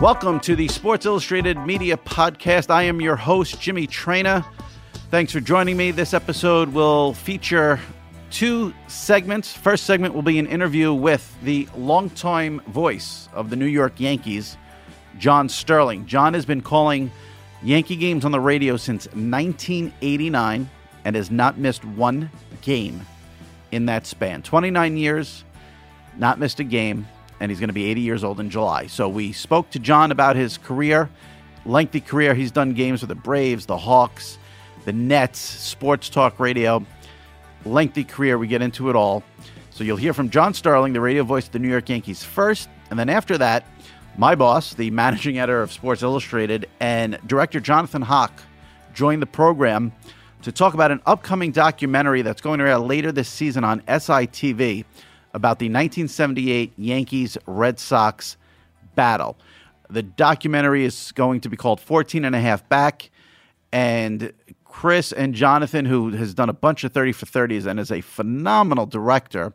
Welcome to the Sports Illustrated Media Podcast. I am your host, Jimmy Traina. Thanks for joining me. This episode will feature two segments. First segment will be an interview with the longtime voice of the New York Yankees, John Sterling. John has been calling Yankee games on the radio since 1989 and has not missed one game in that span. 29 years, not missed a game and he's going to be 80 years old in July. So we spoke to John about his career, lengthy career. He's done games with the Braves, the Hawks, the Nets, sports talk radio. Lengthy career. We get into it all. So you'll hear from John Sterling, the radio voice of the New York Yankees first, and then after that, my boss, the managing editor of Sports Illustrated, and director Jonathan Hock joined the program to talk about an upcoming documentary that's going to air later this season on SITV about the 1978 Yankees Red Sox battle. The documentary is going to be called 14 and a half back. And Chris and Jonathan, who has done a bunch of 30 for 30s and is a phenomenal director,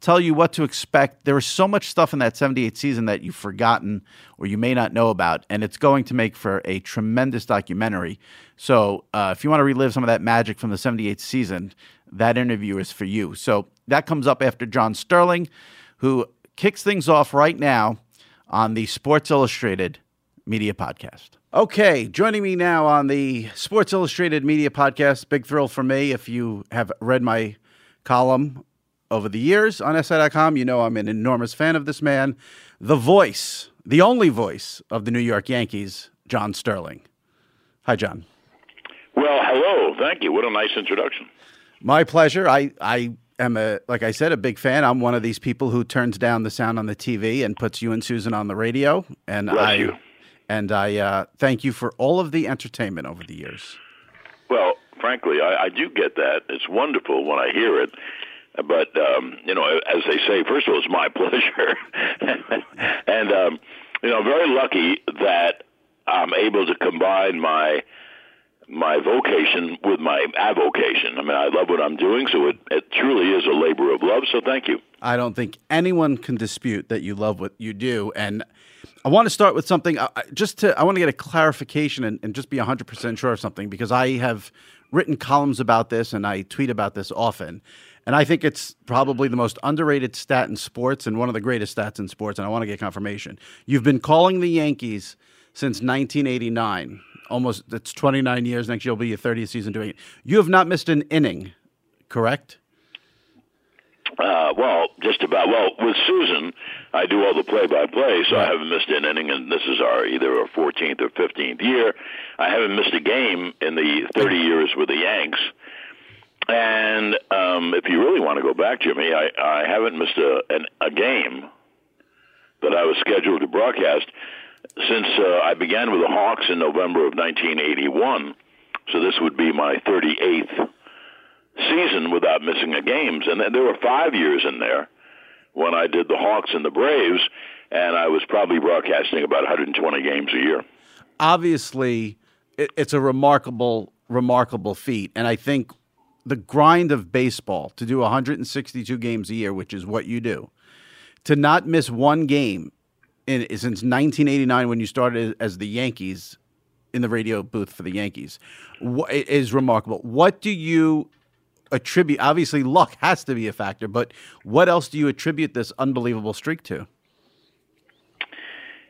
tell you what to expect. There is so much stuff in that 78 season that you've forgotten or you may not know about, and it's going to make for a tremendous documentary. So, uh, if you want to relive some of that magic from the 78 season, that interview is for you. So, that comes up after John Sterling, who kicks things off right now on the Sports Illustrated Media Podcast. Okay, joining me now on the Sports Illustrated Media Podcast. Big thrill for me. If you have read my column over the years on SI.com, you know I'm an enormous fan of this man, the voice, the only voice of the New York Yankees, John Sterling. Hi, John. Well, hello. Thank you. What a nice introduction. My pleasure. I, I am a like I said a big fan. I'm one of these people who turns down the sound on the TV and puts you and Suzyn on the radio. And Bless I you. and I uh, thank you for all of the entertainment over the years. Well, frankly, I, I do get that. It's wonderful when I hear it. But um, you know, as they say, first of all, it's my pleasure, and um, you know, very lucky that I'm able to combine my my vocation with my avocation. I mean, I love what I'm doing, so it, it truly is a labor of love. So thank you. I don't think anyone can dispute that you love what you do. And I want to start with something uh, just to, I want to get a clarification and, and just be 100% sure of something because I have written columns about this and I tweet about this often. And I think it's probably the most underrated stat in sports and one of the greatest stats in sports. And I want to get confirmation. You've been calling the Yankees since 1989 almost it's 29 years. Next year will be your 30th season doing it. You have not missed an inning, correct? Uh, well, just about. Well, with Suzyn, I do all the play-by-play, so I haven't missed an inning, and this is our either our 14th or 15th year. I haven't missed a game in the 30 years with the Yanks. And um, if you really want to go back, Jimmy, I, I haven't missed a, an, a game that I was scheduled to broadcast since uh, I began with the Hawks in November of 1981. So this would be my 38th season without missing a game. And there were five years in there when I did the Hawks and the Braves, and I was probably broadcasting about 120 games a year. Obviously, it's a remarkable, remarkable feat. And I think the grind of baseball to do 162 games a year, which is what you do, to not miss one game in, since 1989 when you started as the Yankees in the radio booth for the Yankees is remarkable. What do you attribute? Obviously, luck has to be a factor, but what else do you attribute this unbelievable streak to?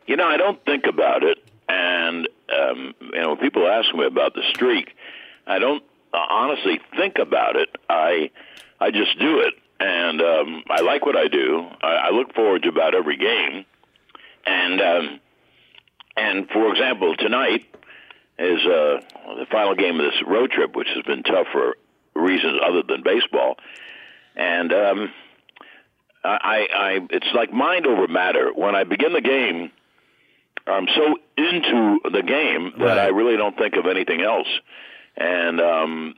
You know, I don't think about it, and um, you know, people ask me about the streak, I don't honestly think about it. I I just do it, and um, I like what I do. I, I look forward to about every game, and um, and for example, tonight is uh, the final game of this road trip, which has been tough for reasons other than baseball. And um, I, I, it's like mind over matter. When I begin the game, I'm so into the game that right. I really don't think of anything else. And um,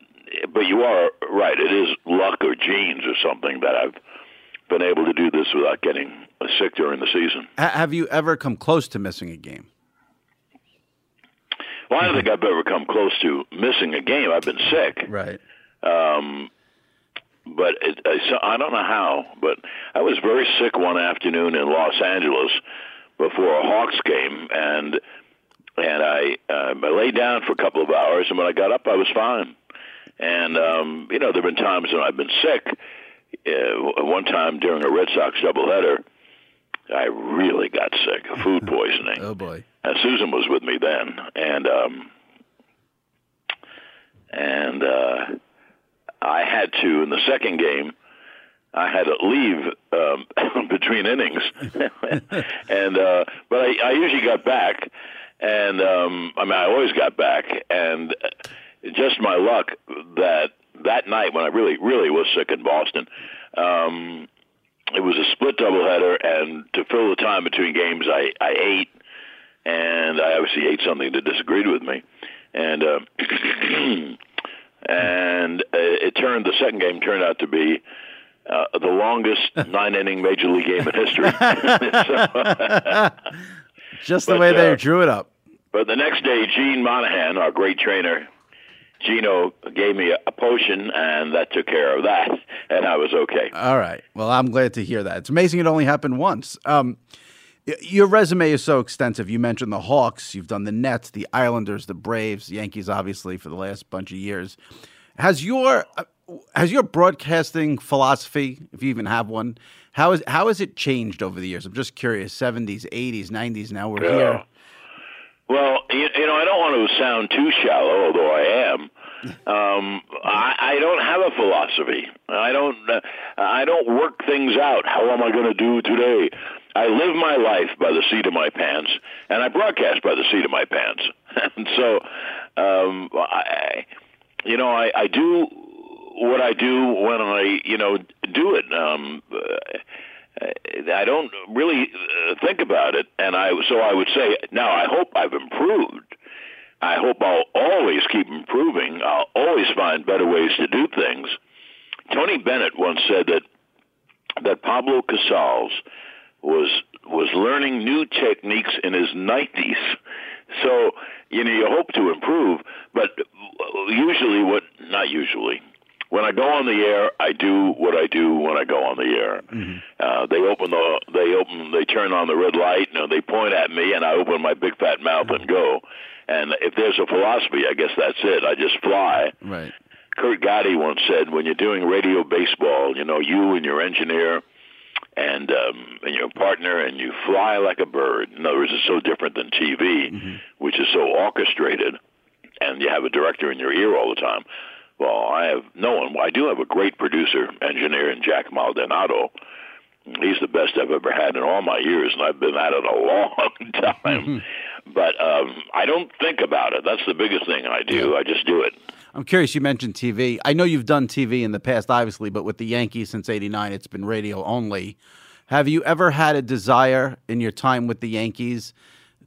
but you are right. It is luck or genes or something that I've been able to do this without getting sick during the season. Have you ever come close to missing a game? Well, I don't think I've ever come close to missing a game. I've been sick. Right. Um, but it, I don't know how, but I was very sick one afternoon in Los Angeles before a Hawks game, and and I uh, I lay down for a couple of hours, and when I got up, I was fine. And um, you know, there've been times when I've been sick. Uh, one time during a Red Sox doubleheader, I really got sick, food poisoning. oh boy! And Suzyn was with me then, and um, and uh, I had to in the second game. I had to leave um, between innings, and uh, but I, I usually got back, and um, I mean I always got back, and just my luck that that night when I really really was sick in Boston, um, it was a split doubleheader, and to fill the time between games, I I ate, and I obviously ate something that disagreed with me, and. Uh, and uh, it turned the second game turned out to be uh, the longest nine inning major league game in history. so, Just the but, way they uh, drew it up. But the next day, Gene Monahan, our great trainer, Gino gave me a, potion, and that took care of that, and I was okay. All right. Well, I'm glad to hear that. It's amazing it only happened once. Um, your resume is so extensive. You mentioned the Hawks, you've done the Nets, the Islanders, the Braves, Yankees, obviously for the last bunch of years. Has your uh, has your broadcasting philosophy, if you even have one, how is how has it changed over the years? I'm just curious. Seventies, eighties, nineties. Now we're yeah. here. Well, you, you, know, I don't want to sound too shallow, although I am. Um, I, I don't have a philosophy. I don't. Uh, I don't work things out. How am I going to do today? I live my life by the seat of my pants, and I broadcast by the seat of my pants. and so, um, I, you know, I, I do what I do when I, you know, do it. Um, I don't really uh, think about it, and I so I would say now I hope I've improved. I hope I'll always keep improving. I'll always find better ways to do things. Tony Bennett once said that that Pablo Casals was was learning new techniques in his 90s. So, you know, you hope to improve, but usually what not usually. When I go on the air, I do what I do when I go on the air. Mm-hmm. Uh, they open the, they open, they turn on the red light, and they point at me, and I open my big fat mouth mm-hmm. and go. And if there's a philosophy, I guess that's it. I just fly. Right. Kurt Gowdy once said, when you're doing radio baseball, you know, you and your engineer and um, and your partner, and you fly like a bird. In other words, it's so different than TV, mm-hmm. which is so orchestrated, and you have a director in your ear all the time. Well, I have no one. Well, I do have a great producer, engineer, in Jack Maldonado. He's the best I've ever had in all my years, and I've been at it a long time. but um, I don't think about it. That's the biggest thing I do. I just do it. I'm curious. You mentioned TV. I know you've done TV in the past, obviously, but with the Yankees since '89, it's been radio only. Have you ever had a desire in your time with the Yankees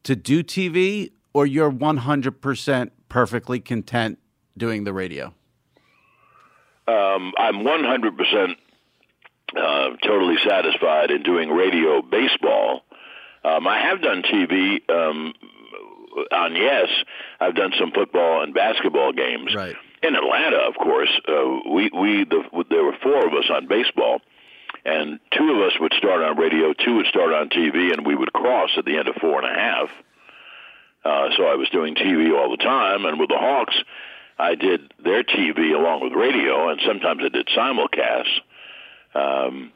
to do TV, or you're 100% perfectly content doing the radio? Um, I'm 100% uh, totally satisfied in doing radio baseball. Um, I have done TV um, on Yes. I've done some football and basketball games. Right. In Atlanta, of course, uh, we we the, there were four of us on baseball, and two of us would start on radio, two would start on TV, and we would cross at the end of four and a half. Uh, so I was doing TV all the time, and with the Hawks, I did their TV along with radio, and sometimes I did simulcasts. Um,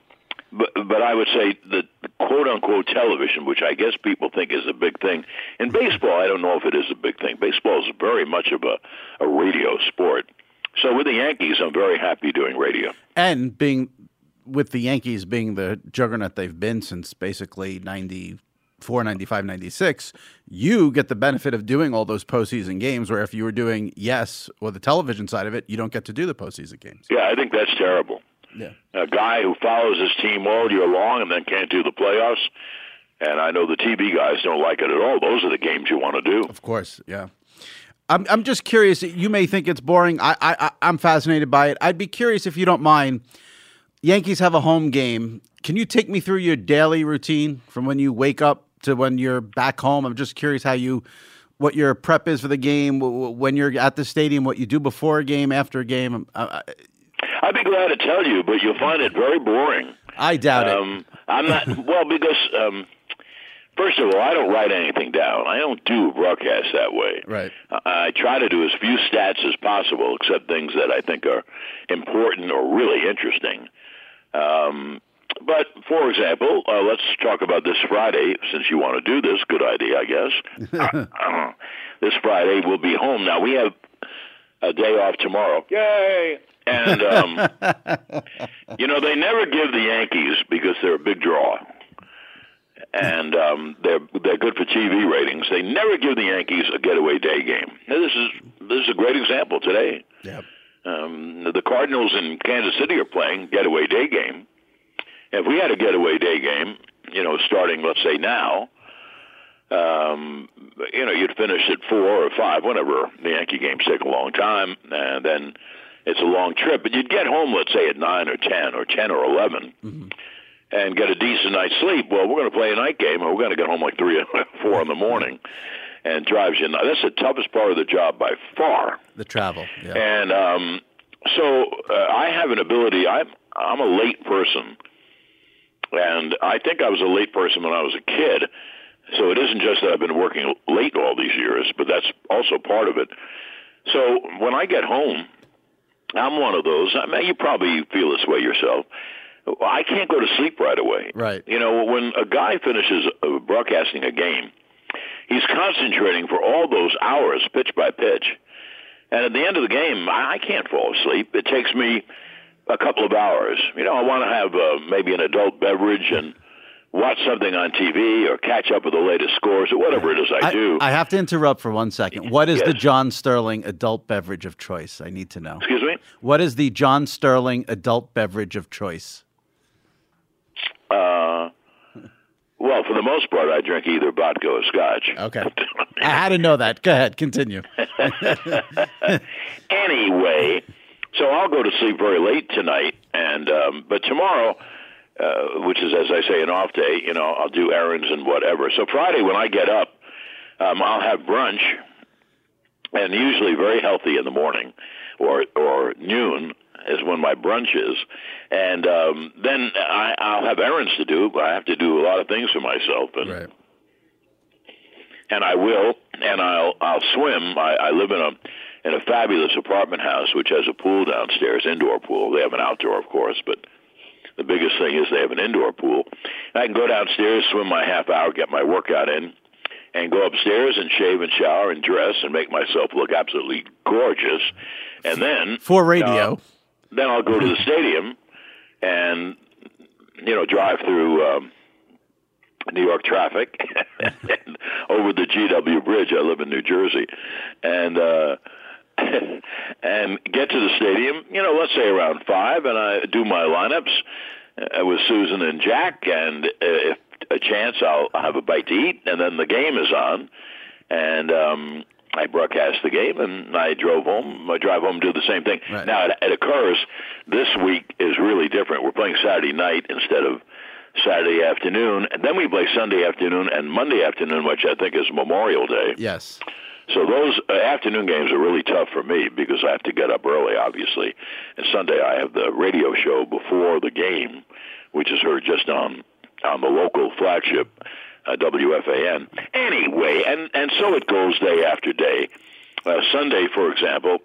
but but I would say the quote unquote television, which I guess people think is a big thing. In baseball, I don't know if it is a big thing. Baseball is very much of a, a radio sport. So with the Yankees, I'm very happy doing radio. And being with the Yankees being the juggernaut they've been since basically 94, 95, 96, you get the benefit of doing all those postseason games where if you were doing yes or the television side of it, you don't get to do the postseason games. Yeah, I think that's terrible. Yeah. A guy who follows his team all year long and then can't do the playoffs. And I know the TV guys don't like it at all. Those are the games you want to do. Of course, yeah. I'm I'm just curious. You may think it's boring. I I I'm fascinated by it. I'd be curious if you don't mind. Yankees have a home game. Can you take me through your daily routine from when you wake up to when you're back home? I'm just curious how you, what your prep is for the game, when you're at the stadium, what you do before a game, after a game. Uh, I'd be glad to tell you, but you'll find it very boring. I doubt um, it. I'm not well because um, first of all, I don't write anything down. I don't do broadcasts that way. Right. I, I try to do as few stats as possible, except things that I think are important or really interesting. Um, but for example, uh, let's talk about this Friday, since you want to do this. Good idea, I guess. uh, this Friday we'll be home. Now we have a day off tomorrow. Yay! And um, you know they never give the Yankees because they're a big draw, and um, they're they're good for TV ratings. They never give the Yankees a getaway day game. Now, this is this is a great example today. Yep. Um, the Cardinals in Kansas City are playing getaway day game. If we had a getaway day game, you know, starting let's say now, um, you know, you'd finish at four or five, whatever. The Yankee games take a long time, and then it's a long trip. But you'd get home, let's say, at nine or ten or ten or 11 mm-hmm. and get a decent night's sleep. Well, we're going to play a night game, and we're going to get home like three or four in the morning, and drives you. That's the toughest part of the job by far. The travel, yeah. And um, so uh, I have an ability. I'm I'm a late person, and I think I was a late person when I was a kid. So it isn't just that I've been working late all these years, but that's also part of it. So when I get home, I'm one of those. I mean, you probably feel this way yourself. I can't go to sleep right away. Right. You know, when a guy finishes uh, broadcasting a game, he's concentrating for all those hours, pitch by pitch. And at the end of the game, I can't fall asleep. It takes me a couple of hours. You know, I want to have uh, maybe an adult beverage and watch something on TV or catch up with the latest scores or whatever it is I, I do. I have to interrupt for one second. What is Yes. the John Sterling adult beverage of choice? I need to know. Excuse me? What is the John Sterling adult beverage of choice? Uh, well, for the most part, I drink either vodka or scotch. Okay. I had to know that. Go ahead, continue. anyway, so I'll go to sleep very late tonight, and um, but tomorrow, uh, which is as I say an off day, you know, I'll do errands and whatever. So Friday when I get up, um, I'll have brunch, and usually very healthy in the morning, or or noon is when my brunch is, and um, then I, I'll have errands to do. I have to do a lot of things for myself, and Right. and I will, and I'll I'll swim. I, I live in a in a fabulous apartment house which has a pool downstairs, indoor pool. They have an outdoor, of course, but the biggest thing is they have an indoor pool. I can go downstairs, swim my half hour, get my workout in, and go upstairs and shave and shower and dress and make myself look absolutely gorgeous, and then For radio. uh, then I'll go to the stadium and you know drive through um, New York traffic and over the GW Bridge. I live in New Jersey, and uh, and get to the stadium. You know, let's say around five, and I do my lineups uh, with Suzyn and Jack, and uh, if a chance, I'll have a bite to eat, and then the game is on, and. um I broadcast the game and I drove home. I drive home, do the same thing. Right. Now it, it occurs. This week is really different. We're playing Saturday night instead of Saturday afternoon, and then we play Sunday afternoon and Monday afternoon, which I think is Memorial Day. Yes. So those uh, afternoon games are really tough for me because I have to get up early, obviously. And Sunday I have the radio show before the game, which is heard just on on the local flagship uh, WFAN. Anyway, and and so it goes day after day. Uh, Sunday, for example,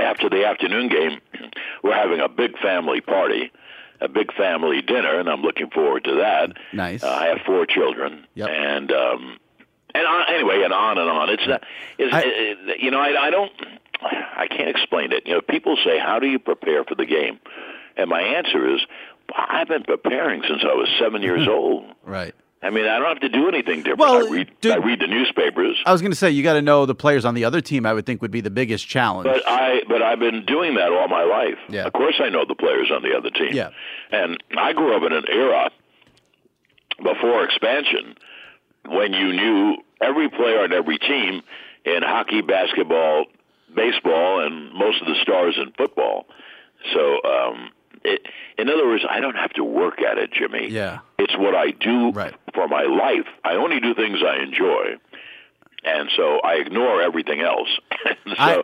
after the afternoon game, we're having a big family party, a big family dinner, and I'm looking forward to that. Nice. Uh, I have four children, Yep. and um, and on, anyway, and on and on. It's not, it's, I- it, you know, I, I don't, I can't explain it. You know, people say, "How do you prepare for the game?" And my answer is, I've been preparing since I was seven years old. Right. I mean, I don't have to do anything different. Well, I read, dude- I read the newspapers. I was going to say you got to know the players on the other team. I would think would be the biggest challenge. But I but I've been doing that all my life. Yeah. Of course I know the players on the other team. Yeah. And I grew up in an era before expansion when you knew every player on every team in hockey, basketball, baseball, and most of the stars in football. So, um, it, in other words, I don't have to work at it, Jimmy. Yeah. It's what I do Right. for my life. I only do things I enjoy. And so I ignore everything else. so, I-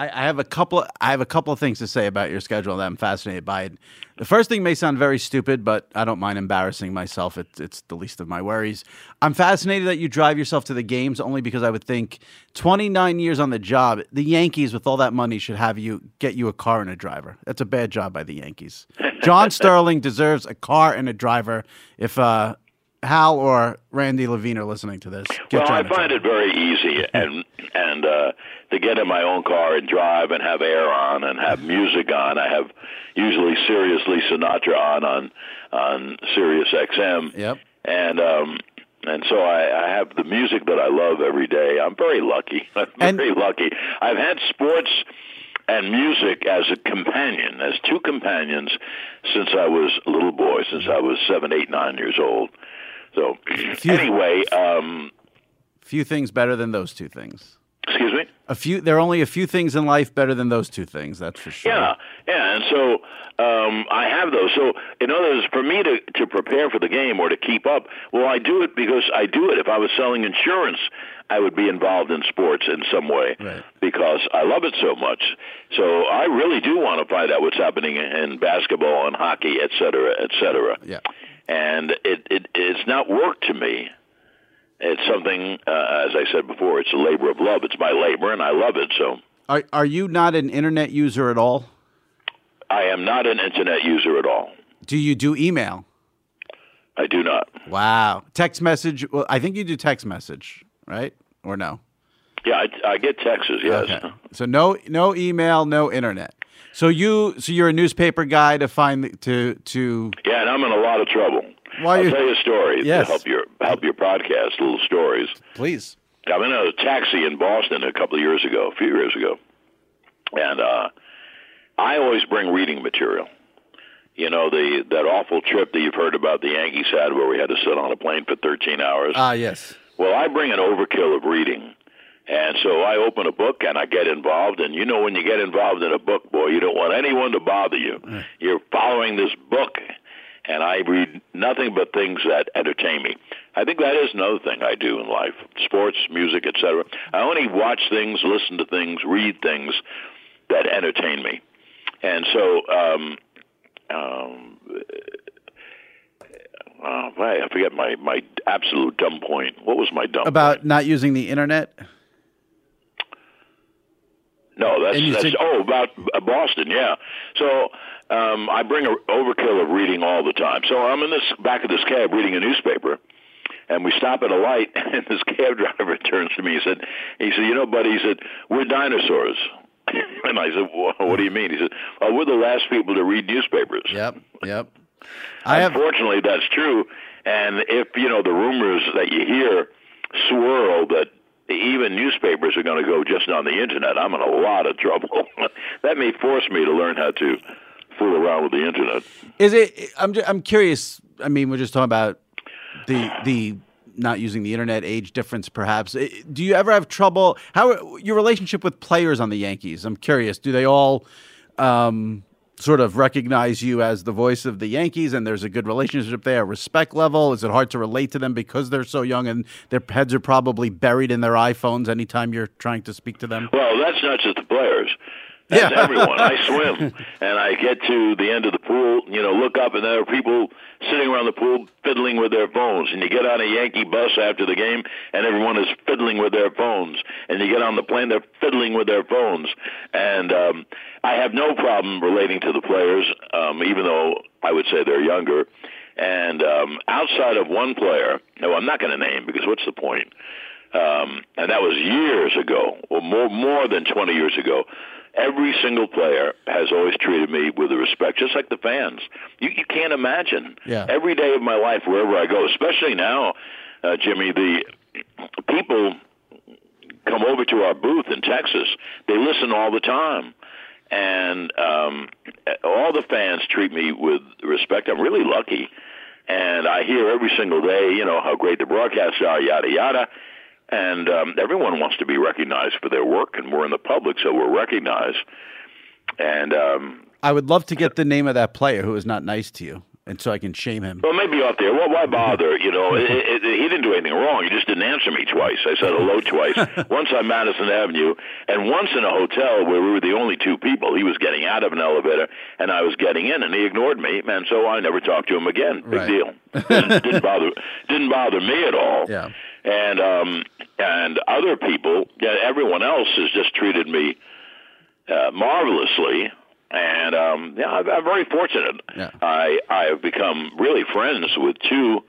I, I have a couple. I have a couple of things to say about your schedule that I'm fascinated by. It. The first thing may sound very stupid, but I don't mind embarrassing myself. It's it's the least of my worries. I'm fascinated that you drive yourself to the games only because I would think 29 years on the job, the Yankees with all that money should have you get you a car and a driver. That's a bad job by the Yankees. John Sterling deserves a car and a driver. If uh, Hal or Randy Levine are listening to this, get well, I find it very easy and and uh, to get in my own car and drive and have air on and have music on. I have usually seriously Sinatra on on on Sirius XM. Yep. And um, and so I, I have the music that I love every day. I'm very lucky. I'm And- very lucky. I've had sports and music as a companion, as two companions, since I was a little boy, since I was seven, eight, nine years old. So Phew. anyway, um, few things better than those two things. excuse me. A few. There are only a few things in life better than those two things. That's for sure. Yeah, yeah, and so um, I have those. So, in other words, for me to to prepare for the game or to keep up, well, I do it because I do it. If I was selling insurance, I would be involved in sports in some way Right. because I love it so much. So, I really do want to find out what's happening in basketball and hockey, et cetera, et cetera. Yeah. And it, it it's not work to me. It's something, uh, as I said before, it's a labor of love. It's my labor, and I love it. So. Are Are you not an internet user at all? I am not an internet user at all. Do you do email? I do not. Wow. Text message. Well, I think you do text message, right? Or no? Yeah, I, I get texts. Yes. Okay. So no no email, no internet. So you so you're a newspaper guy to find to to Yeah, and I'm in a lot of trouble. Why I'll you- tell you a story Yes. to help your help your podcast. Little stories. please. I'm in a taxi in Boston a couple of years ago, a few years ago, and uh, I always bring reading material. You know the that awful trip that you've heard about the Yankees had, where we had to sit on a plane for 13 hours. Ah yes. Well, I bring an overkill of reading. And so I open a book and I get involved. And you know, when you get involved in a book, boy, you don't want anyone to bother you. You're following this book. And I read nothing but things that entertain me. I think that is another thing I do in life sports, music, etc. I only watch things, listen to things, read things that entertain me. And so, um, um, uh, I forget my, my absolute dumb point. What was my dumb About point? not using the internet. No, that's, that's said- oh about uh, Boston, yeah. So um, I bring a overkill of reading all the time. So I'm in this back of this cab reading a newspaper, and we stop at a light, and this cab driver turns to me. He said, "He said, you know, buddy, he said we're dinosaurs." and I said, well, "What do you mean?" He said, "Oh, we're the last people to read newspapers." Yep, yep. I have, Unfortunately, that's true. And if you know the rumors that you hear swirl that even newspapers are going to go just on the internet, I'm in a lot of trouble. that may force me to learn how to fool around with the internet. is it? I'm ju- I'm curious. I mean, we're just talking about the the not using the internet age difference, perhaps. Do you ever have trouble? How your relationship with players on the Yankees? I'm curious. Do they all um, sort of recognize you as the voice of the Yankees, and there's a good relationship there, respect level? Is it hard to relate to them because they're so young and their heads are probably buried in their iPhones anytime you're trying to speak to them? Well, that's not just the players. That's Yeah. everyone. I swim, and I get to the end of the pool. You know, look up, and there are people sitting around the pool fiddling with their phones. And you get on a Yankee bus after the game, and everyone is fiddling with their phones. And you get on the plane, they're fiddling with their phones. And um, I have no problem relating to the players, um, even though I would say they're younger. And um, outside of one player, no, I'm not going to name because what's the point? um, and that was years ago, or more more than 20 years ago. Every single player has always treated me with respect, just like the fans. You, you can't imagine. Yeah. Every day of my life, wherever I go, especially now, uh, Jimmy, the people come over to our booth in Texas. They listen all the time. And um, all the fans treat me with respect. I'm really lucky. And I hear every single day, you know, how great the broadcasts are, yada, yada. And um, everyone wants to be recognized for their work, and we're in the public, so we're recognized. And um, I would love to get the name of that player who is not nice to you, and so I can shame him. Well, maybe out there. Well, why bother? You know, it, it, he didn't do anything wrong. He just didn't answer me twice. I said hello twice. once on Madison Avenue, and once in a hotel where we were the only two people. He was getting out of an elevator, and I was getting in, and he ignored me, and so I never talked to him again. Big Right. deal. didn't, didn't bother. Didn't bother me at all. Yeah. And um, and other people, yeah, everyone else has just treated me uh, marvelously. And um, yeah, I'm, I'm very fortunate. Yeah. I I have become really friends with two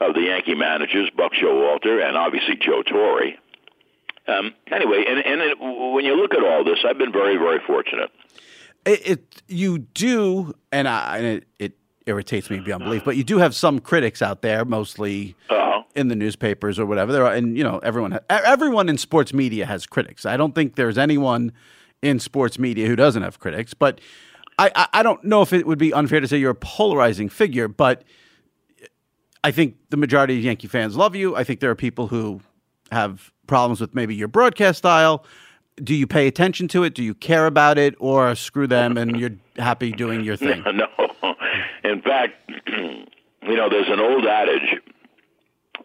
of the Yankee managers, Buck Showalter and obviously Joe Torre. Um, anyway, and and it, when you look at all this, I've been very very fortunate. It, it you do, and I and it, it irritates me beyond belief, but you do have some critics out there, mostly Uh-huh. in the newspapers or whatever. There are, and you know, everyone ha- everyone in sports media has critics. I don't think there's anyone in sports media who doesn't have critics, but. I, I- I don't know if it would be unfair to say you're a polarizing figure, but I think the majority of Yankee fans love you. I think there are people who have problems with maybe your broadcast style. Do you pay attention to it? Do you care about it, or screw them and you're happy doing your thing? No. In fact, you know, there's an old adage,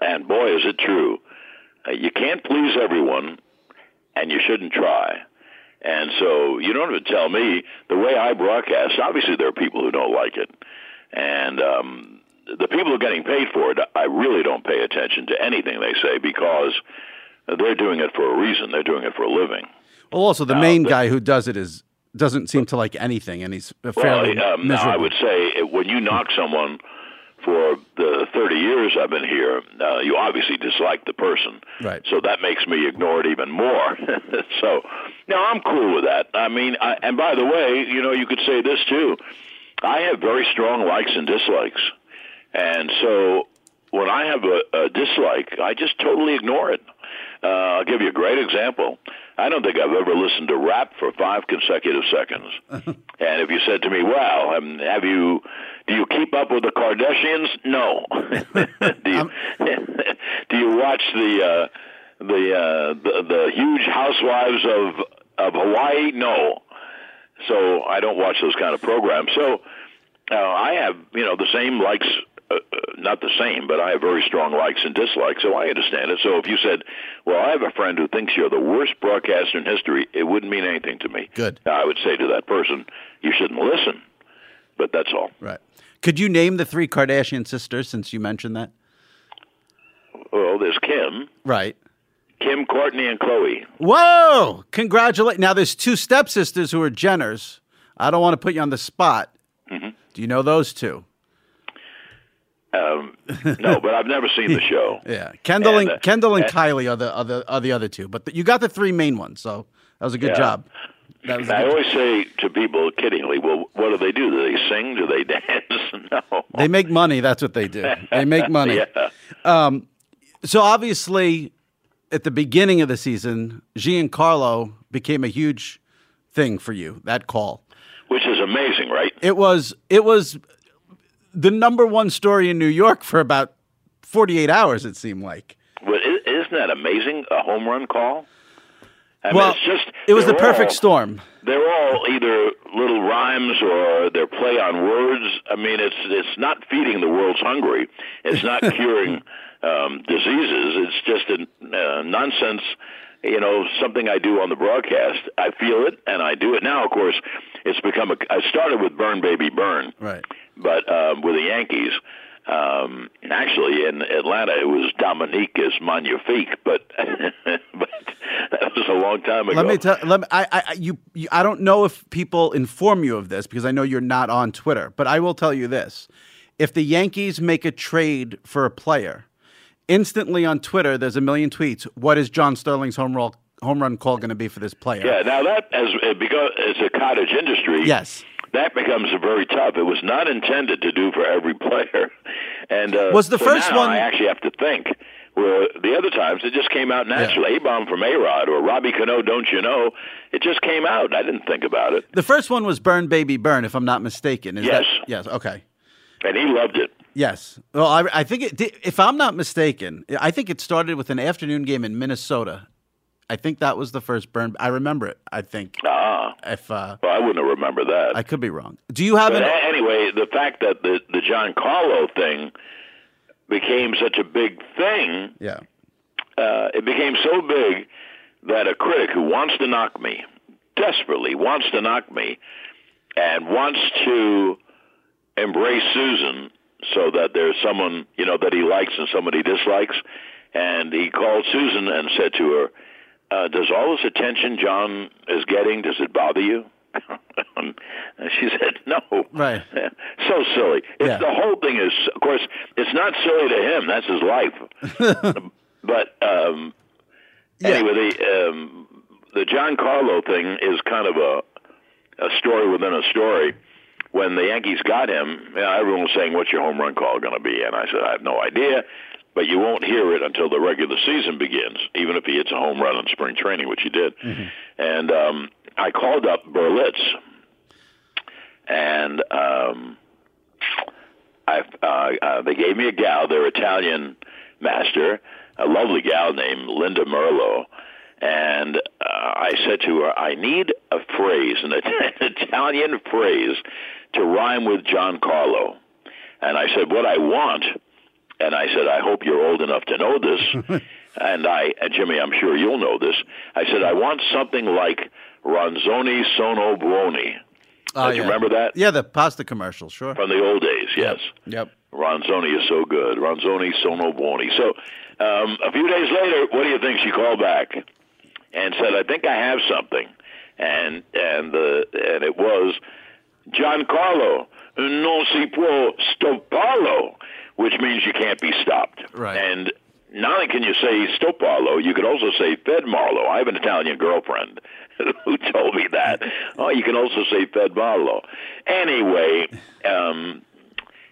and boy, is it true. Uh, you can't please everyone, and you shouldn't try. And so you don't have to tell me the way I broadcast. Obviously, there are people who don't like it, and um, the people who are getting paid for it, I really don't pay attention to anything they say because they're doing it for a reason. They're doing it for a living. Well, also the main guy who does it is doesn't seem to like anything, and he's fairly Well, um, miserable. I would say uh, when you knock someone for the 30 years I've been here, uh, you obviously dislike the person. Right. So that makes me ignore it even more. so, now I'm cool with that. I mean, I, and by the way, you know, you could say this too. I have very strong likes and dislikes. And so when I have a, a dislike, I just totally ignore it. Uh, I'll give you a great example. I don't think I've ever listened to rap for five consecutive seconds. and if you said to me, "Wow, um, have you? Do you keep up with the Kardashians?" No. do you do you watch the uh, the, uh, the the huge housewives of of Hawaii? No. So I don't watch those kind of programs. So uh, I have you know the same likes. Uh, uh, not the same, but I have very strong likes and dislikes, so I understand it. So if you said, "Well, I have a friend who thinks you're the worst broadcaster in history," it wouldn't mean anything to me. Good. I would say to that person, "You shouldn't listen." But that's all. right. Could you name the three Kardashian sisters since you mentioned that? Well, there's Kim, Right. Kim, Kourtney, and Khloé. Whoa! Congratulate. Now there's two stepsisters who are Jenners. I don't want to put you on the spot. Mm-hmm. Do you know those two? Um, no, but I've never seen the show. Yeah, Kendall and, And, uh, Kendall and and- Kylie are the are the are the other two, but you got the three main ones, so that was a good Yeah. job. That was a I good always say to people kiddingly, "Well, what do they do? Do they sing? Do they dance?" no. They make money. That's what they do. They make money. Yeah. So obviously, at the beginning of the season, Giancarlo became a huge thing for you. That call. Which is amazing, right? It was it was the number one story in New York for about forty eight hours. It seemed like. I- isn't that amazing? A home run call. I mean, well, it's just it was the perfect all- storm. They're all either little rhymes or they're play on words. I mean, it's it's not feeding the world's hungry. It's not curing um, diseases. It's just a uh, nonsense. You know, something I do on the broadcast. I feel it and I do it now. Of course, it's become a. I started with "Burn Baby Burn," Right. But um, with the Yankees. Um, actually, in Atlanta, it was Dominique is Magnifique, but but that was a long time ago. Let me tell. Let me. I. I. You, you. I don't know if people inform you of this because I know you're not on Twitter. But I will tell you this: if the Yankees make a trade for a player, instantly on Twitter, there's a million tweets. What is John Sterling's home roll, home run call going to be for this player? Yeah, now that as because it's a cottage industry. Yes. That becomes very tough. It was not intended to do for every player, and uh, Was the first one- I actually have to think. Where the other times it just came out naturally. A bomb from A Rod or Robbie Cano, don't you know? It just came out. I didn't think about it, The first one was "Burn Baby Burn," if I'm not mistaken. Is Yes. That, yes. Okay. and he loved it. Yes. Well, I, I think it. did- If I'm not mistaken, I think it started with an afternoon game in Minnesota. I think that was the first burn. I remember it. I think. Ah, If uh, well, I wouldn't remember that. I could be wrong. Do you have But an? anyway, the fact that the the Giancarlo thing became such a big thing, Yeah. uh, it became so big that a critic who wants to knock me, desperately wants to knock me, and wants to embrace Suzyn so that there's someone you know that he likes and somebody he dislikes, and he called Suzyn and said to her, uh, "Does all this attention John is getting does it bother you?" and she said, "No." Right. so silly. It's, Yeah. The whole thing is, of course, it's not silly to him. That's his life. but um, anyway, the um, the Giancarlo thing is kind of a a story within a story. When the Yankees got him, you know, everyone was saying, "What's your home run call going to be?" And I said, "I have no idea." But you won't hear it until the regular season begins, even if he hits a home run in spring training, which he did. And um, I called up Berlitz, and um, I uh, uh, they gave me a gal, their Italian master, a lovely gal named Linda Merlo, and uh, I said to her, I need a phrase, an Italian phrase, to rhyme with Giancarlo. And I said, what I want, and I said, I hope you're old enough to know this, and I, and Jimmy, I'm sure you'll know this. I said, I want something like Ronzoni Sono Buoni. Oh, Do you remember that? Yeah, the pasta commercial. Sure. From the old days, yes. Yep. Ronzoni is so good. Ronzoni sono buoni. So um, a few days later, what do you think? She called back and said, "I think I have something," and and the and it was Giancarlo non si può stopparlo, which means you can't be stopped. Right. And not only can you say stopparlo, you could also say fermarlo. I have an Italian girlfriend who told me that. Oh, you can also say fermarlo. Anyway, um,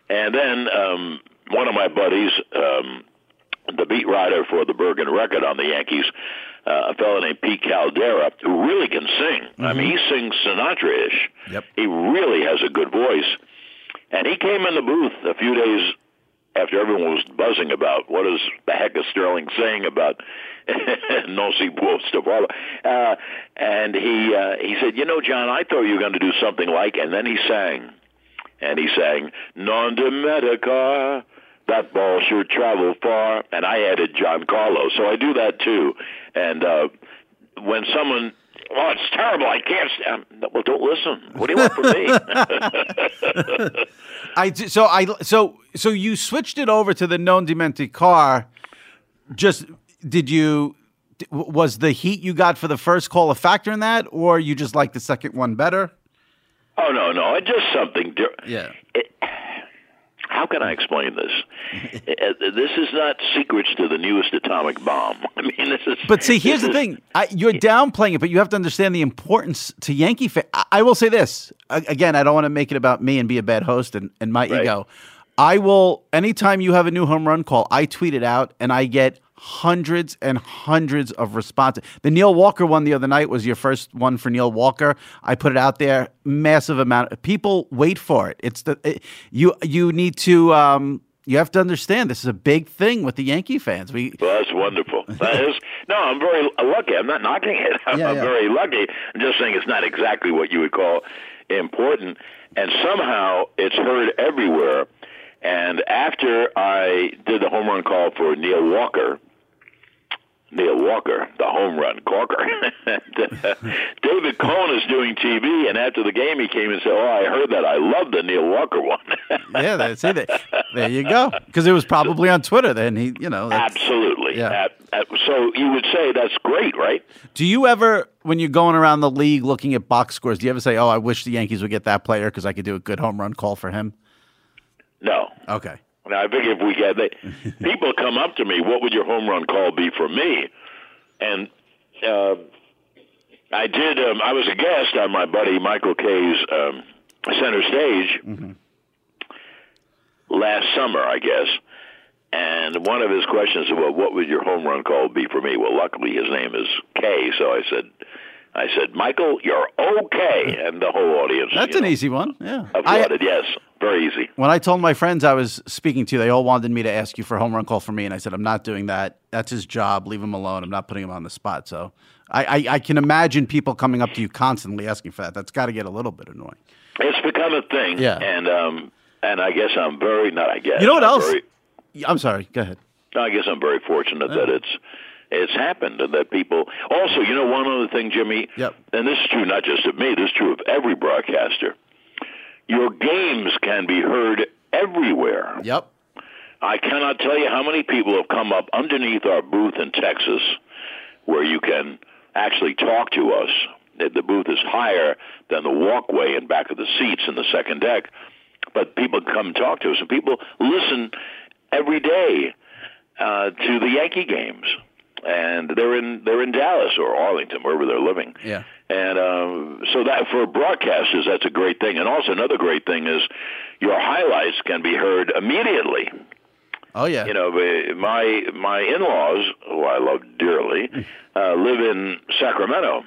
and then um, one of my buddies, um, the beat writer for the Bergen Record on the Yankees, uh, a fellow named Pete Caldera, who really can sing. I mean, he sings Sinatra-ish. Yep. He really has a good voice. And he came in the booth a few days after everyone was buzzing about what is the heck is Sterling saying about non si stopparlo. Uh, and he uh, he said, you know, John, I thought you were going to do something like, and then he sang, and he sang Non dimenticar. That ball sure traveled far, and I added John Carlo, so I do that too. And uh, when someone, oh, it's terrible, I can't. St-. Um, well, don't listen. What do you want from me? I so I so so you switched it over to the non dimenticar. Just did you was the heat you got for the first call a factor in that, or you just like the second one better? oh no, no, it's just something. Di- Yeah. How can I explain this? Uh, this is not secrets to the newest atomic bomb. I mean, this is. But see, here's the is- thing: I, you're downplaying it, but you have to understand the importance to Yankee fans. I, I will say this again: I don't want to make it about me and be a bad host and, and my Right. ego. I will anytime you have a new home run call, I tweet it out, and I get hundreds and hundreds of responses. The Neil Walker one the other night was your first one for Neil Walker. I put it out there, massive amount of people wait for it. It's the it, you you need to um, you have to understand this is a big thing with the Yankee fans. We Well, that's wonderful. That is no, I'm very lucky. I'm not knocking it. I'm, Yeah, yeah. very lucky. I'm just saying it's not exactly what you would call important, and somehow it's heard everywhere. And after I did the home run call for Neil Walker, Neil Walker, the home run corker. and, uh, David Cone is doing TV, and after the game, he came and said, "Oh, I heard that. I love the Neil Walker one." yeah, that's it. There you go. Because it was probably on Twitter. Then he, you know. Absolutely. Yeah. So you would say that's great, right? Do you ever, when you're going around the league looking at box scores, do you ever say, "Oh, I wish the Yankees would get that player because I could do a good home run call for him"? No. Okay. Now I think if we get they, people come up to me, what would your home run call be for me? And uh, I did. Um, I was a guest on my buddy Michael Kay's um, center stage last summer, I guess. And one of his questions was, "Well, what would your home run call be for me?" Well, luckily his name is Kay, so I said, "I said, Michael, you're okay," and the whole audience. That's an know, easy one. Yeah. I, Applauded. yes, very easy. when I told my friends I was speaking to, they all wanted me to ask you for a home run call for me, and I said, "I'm not doing that. That's his job. Leave him alone. I'm not putting him on the spot." So I, I, I can imagine people coming up to you constantly asking for that. That's got to get a little bit annoying. It's become a thing. Yeah. And um and I guess I'm very not I guess. You know what I'm else? very- I'm sorry. Go ahead. I guess I'm very fortunate that it's it's happened and that people also, you know, one other thing, Jimmy, Yep. and this is true not just of me, this is true of every broadcaster. Your games can be heard everywhere. Yep. I cannot tell you how many people have come up underneath our booth in Texas where you can actually talk to us. The booth is higher than the walkway and back of the seats in the second deck, but people come and talk to us, and people listen every day uh, to the Yankee games, and they're in they're in Dallas or Arlington, wherever they're living. Yeah. And um, so that for broadcasters, that's a great thing. And also another great thing is your highlights can be heard immediately. Oh yeah. You know, my my in-laws, who I love dearly, uh, live in Sacramento,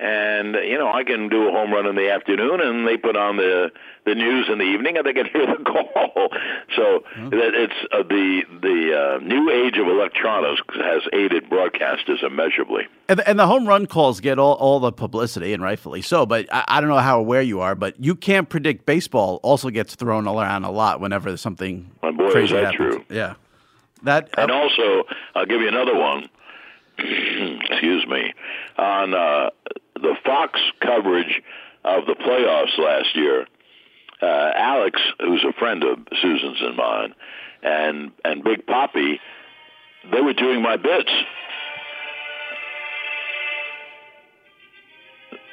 and you know I can do a home run in the afternoon, and they put on the the news in the evening, and they can hear the call. So that it's uh, the the uh, new age of electronics has aided broadcasters immeasurably. And, the, and the home run calls get all, all the publicity, and rightfully so. But I, I don't know how aware you are, but you can't predict baseball. Also gets thrown around a lot whenever something My boy, is crazy that happens. true? Yeah, that And also, I'll give you another one. excuse me. On uh, the Fox coverage of the playoffs last year, uh, Alex, who's a friend of Suzyn's and mine, and and Big Papi, they were doing my bits.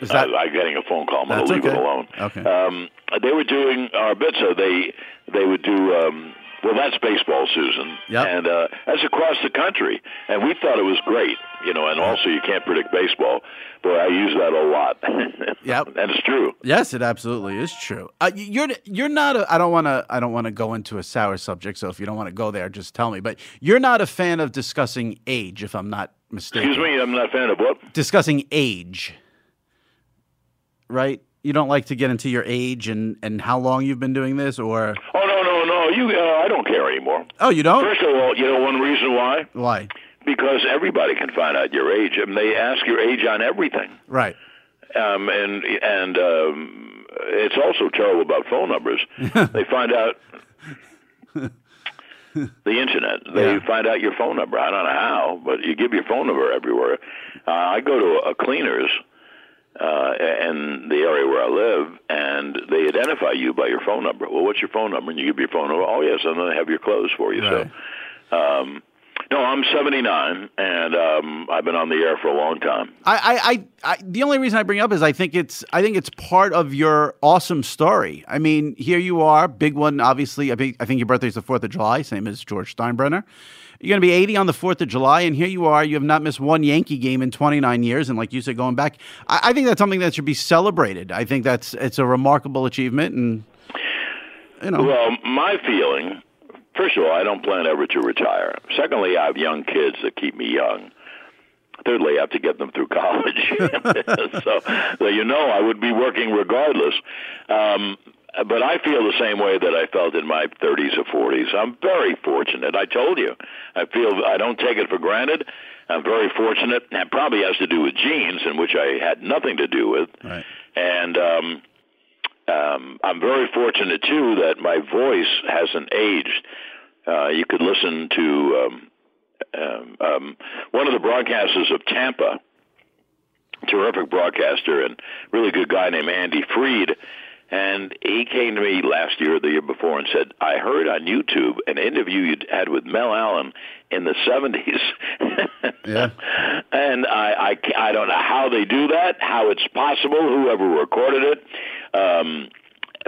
is that I, I'm getting a phone call. I'm going to leave okay. it alone. Okay. Um, they were doing our bits. So they they would do. Um, well, that's baseball, Suzyn. Yep. And uh, that's across the country, and we thought it was great. You know, and also you can't predict baseball. Boy, I use that a lot. Yep. and it's true. Yes, it absolutely is true. Uh, you're you're not. A, I don't want to. I don't want to go into a sour subject. So if you don't want to go there, just tell me. But you're not a fan of discussing age, if I'm not mistaken. Excuse me, I'm not a fan of what? Discussing age, right? You don't like to get into your age and and how long you've been doing this, or Oh no. You, uh, I don't care anymore. oh, you don't. First of all, you know one reason why? Why? Because everybody can find out your age, and they ask your age on everything. Right. um, and and um, it's also terrible about phone numbers. they find out the internet. They Yeah. find out your phone number. I don't know how, but you give your phone number everywhere. Uh, I go to a cleaners uh, in the area where I live, and they identify you by your phone number. Well, what's your phone number? And you give your phone number. Oh, yes, and then they have your clothes for you. Right. So, um, No, I'm 79, and um, I've been on the air for a long time. I, I, I, the only reason I bring it up is I think it's, I think it's part of your awesome story. I mean, here you are, big one. Obviously, I think, I think your birthday is the Fourth of July, same as George Steinbrenner. You're going to be 80 on the 4th of July, and here you are. You have not missed one Yankee game in 29 years. And like you said, going back, I, I think that's something that should be celebrated. I think that's it's a remarkable achievement. And, you know. Well, my feeling, first of all, I don't plan ever to retire. Secondly, I have young kids that keep me young. Thirdly, I have to get them through college. so, so, you know, I would be working regardless. Um, but I feel the same way that I felt in my 30s or 40s. I'm very fortunate. I told you. I feel I don't take it for granted. I'm very fortunate. That probably has to do with genes, in which I had nothing to do with. Right. And um, um, I'm very fortunate too that my voice hasn't aged. Uh, you could listen to um, um, um, one of the broadcasters of Tampa, terrific broadcaster and really good guy named Andy Freed and he came to me last year or the year before and said, I heard on YouTube an interview you had with Mel Allen in the 70s. yeah. And I, I, I don't know how they do that, how it's possible, whoever recorded it. Um,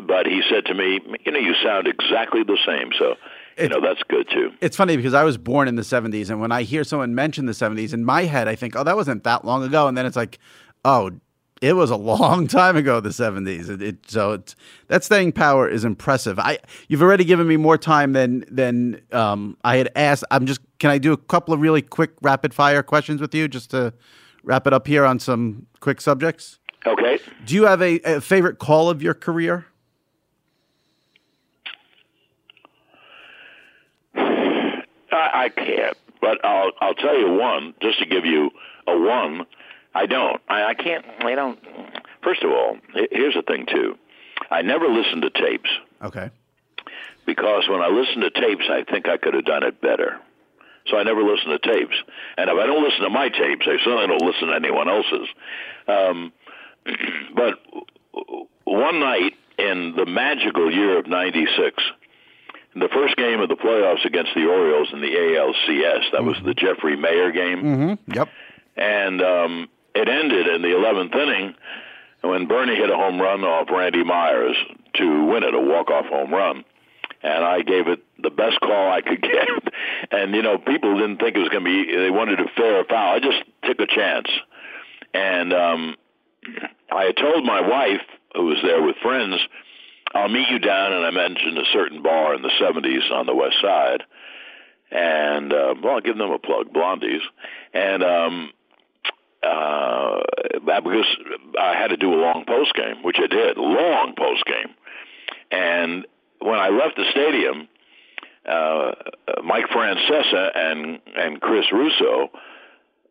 but he said to me, you know, you sound exactly the same. So, you know, that's good too. It's funny because I was born in the 70s. And when I hear someone mention the 70s, in my head, I think, oh, that wasn't that long ago. And then it's like, oh, it was a long time ago, the seventies. It, it, so it's, that staying power is impressive. I you've already given me more time than than um, I had asked. I'm just can I do a couple of really quick rapid fire questions with you just to wrap it up here on some quick subjects? Okay. Do you have a, a favorite call of your career? I, I can't, but I'll I'll tell you one just to give you a one I don't. I, I can't. I don't. First of all, here's the thing too. I never listen to tapes. Okay. Because when I listen to tapes, I think I could have done it better. So I never listen to tapes. And if I don't listen to my tapes, I certainly don't listen to anyone else's. Um, but one night in the magical year of '96, the first game of the playoffs against the Orioles in the ALCS, that mm-hmm. was the Jeffrey Maier game. Mm-hmm. Yep. And um, it ended in the 11th inning when Bernie hit a home run off Randy Myers to win it, a walk-off home run. And I gave it the best call I could get. And, you know, people didn't think it was going to be, they wanted a fair foul. I just took a chance. And um, I had told my wife, who was there with friends, I'll meet you down, and I mentioned a certain bar in the 70s on the west side. And, uh, well, I'll give them a plug, Blondie's. And, um, uh, because I had to do a long post game, which I did, long post game. And when I left the stadium, uh, Mike Francesa and and Chris Russo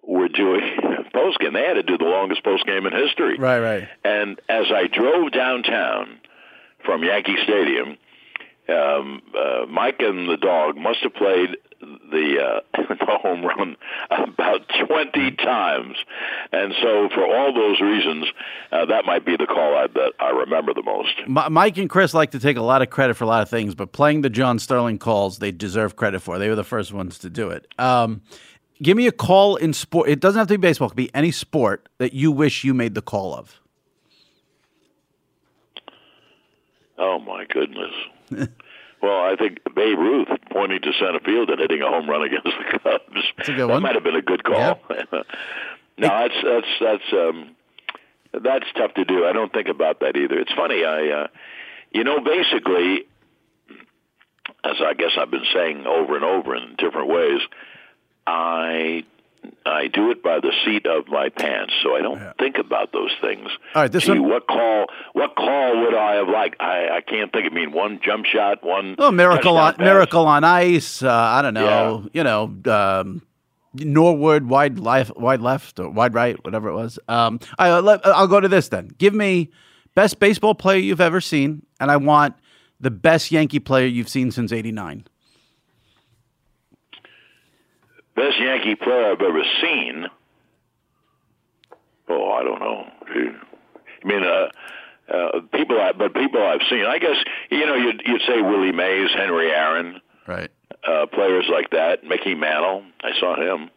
were doing post game. They had to do the longest post game in history. Right, right. And as I drove downtown from Yankee Stadium, um, uh, Mike and the dog must have played the uh, the home run about 20 times, and so for all those reasons, uh, that might be the call I, that I remember the most. Mike and Chris like to take a lot of credit for a lot of things, but playing the John Sterling calls, they deserve credit for. They were the first ones to do it. Um, give me a call in sport. It doesn't have to be baseball; it could be any sport that you wish you made the call of. Oh my goodness. Well, I think Babe Ruth pointing to center field and hitting a home run against the Cubs. That's a good that might have been a good call. Yeah. no, that's that's that's um, that's tough to do. I don't think about that either. It's funny. I, uh, you know, basically, as I guess I've been saying over and over in different ways, I I do it by the seat of my pants, so I don't yeah. think about those things. All right, this Gee, one. What call? What call would I have liked? I, I can't think. I mean, one jump shot, one. Oh, miracle on pass. miracle on ice. Uh, I don't know. Yeah. You know, um, Norwood wide left, wide left, or wide right, whatever it was. Um, I, I'll go to this then. Give me best baseball player you've ever seen, and I want the best Yankee player you've seen since '89. Best Yankee player I've ever seen. Oh, I don't know. I mean, uh, uh, people, I, but people I've seen. I guess you know you'd, you'd say Willie Mays, Henry Aaron, right? uh, players like that. Mickey Mantle, I saw him.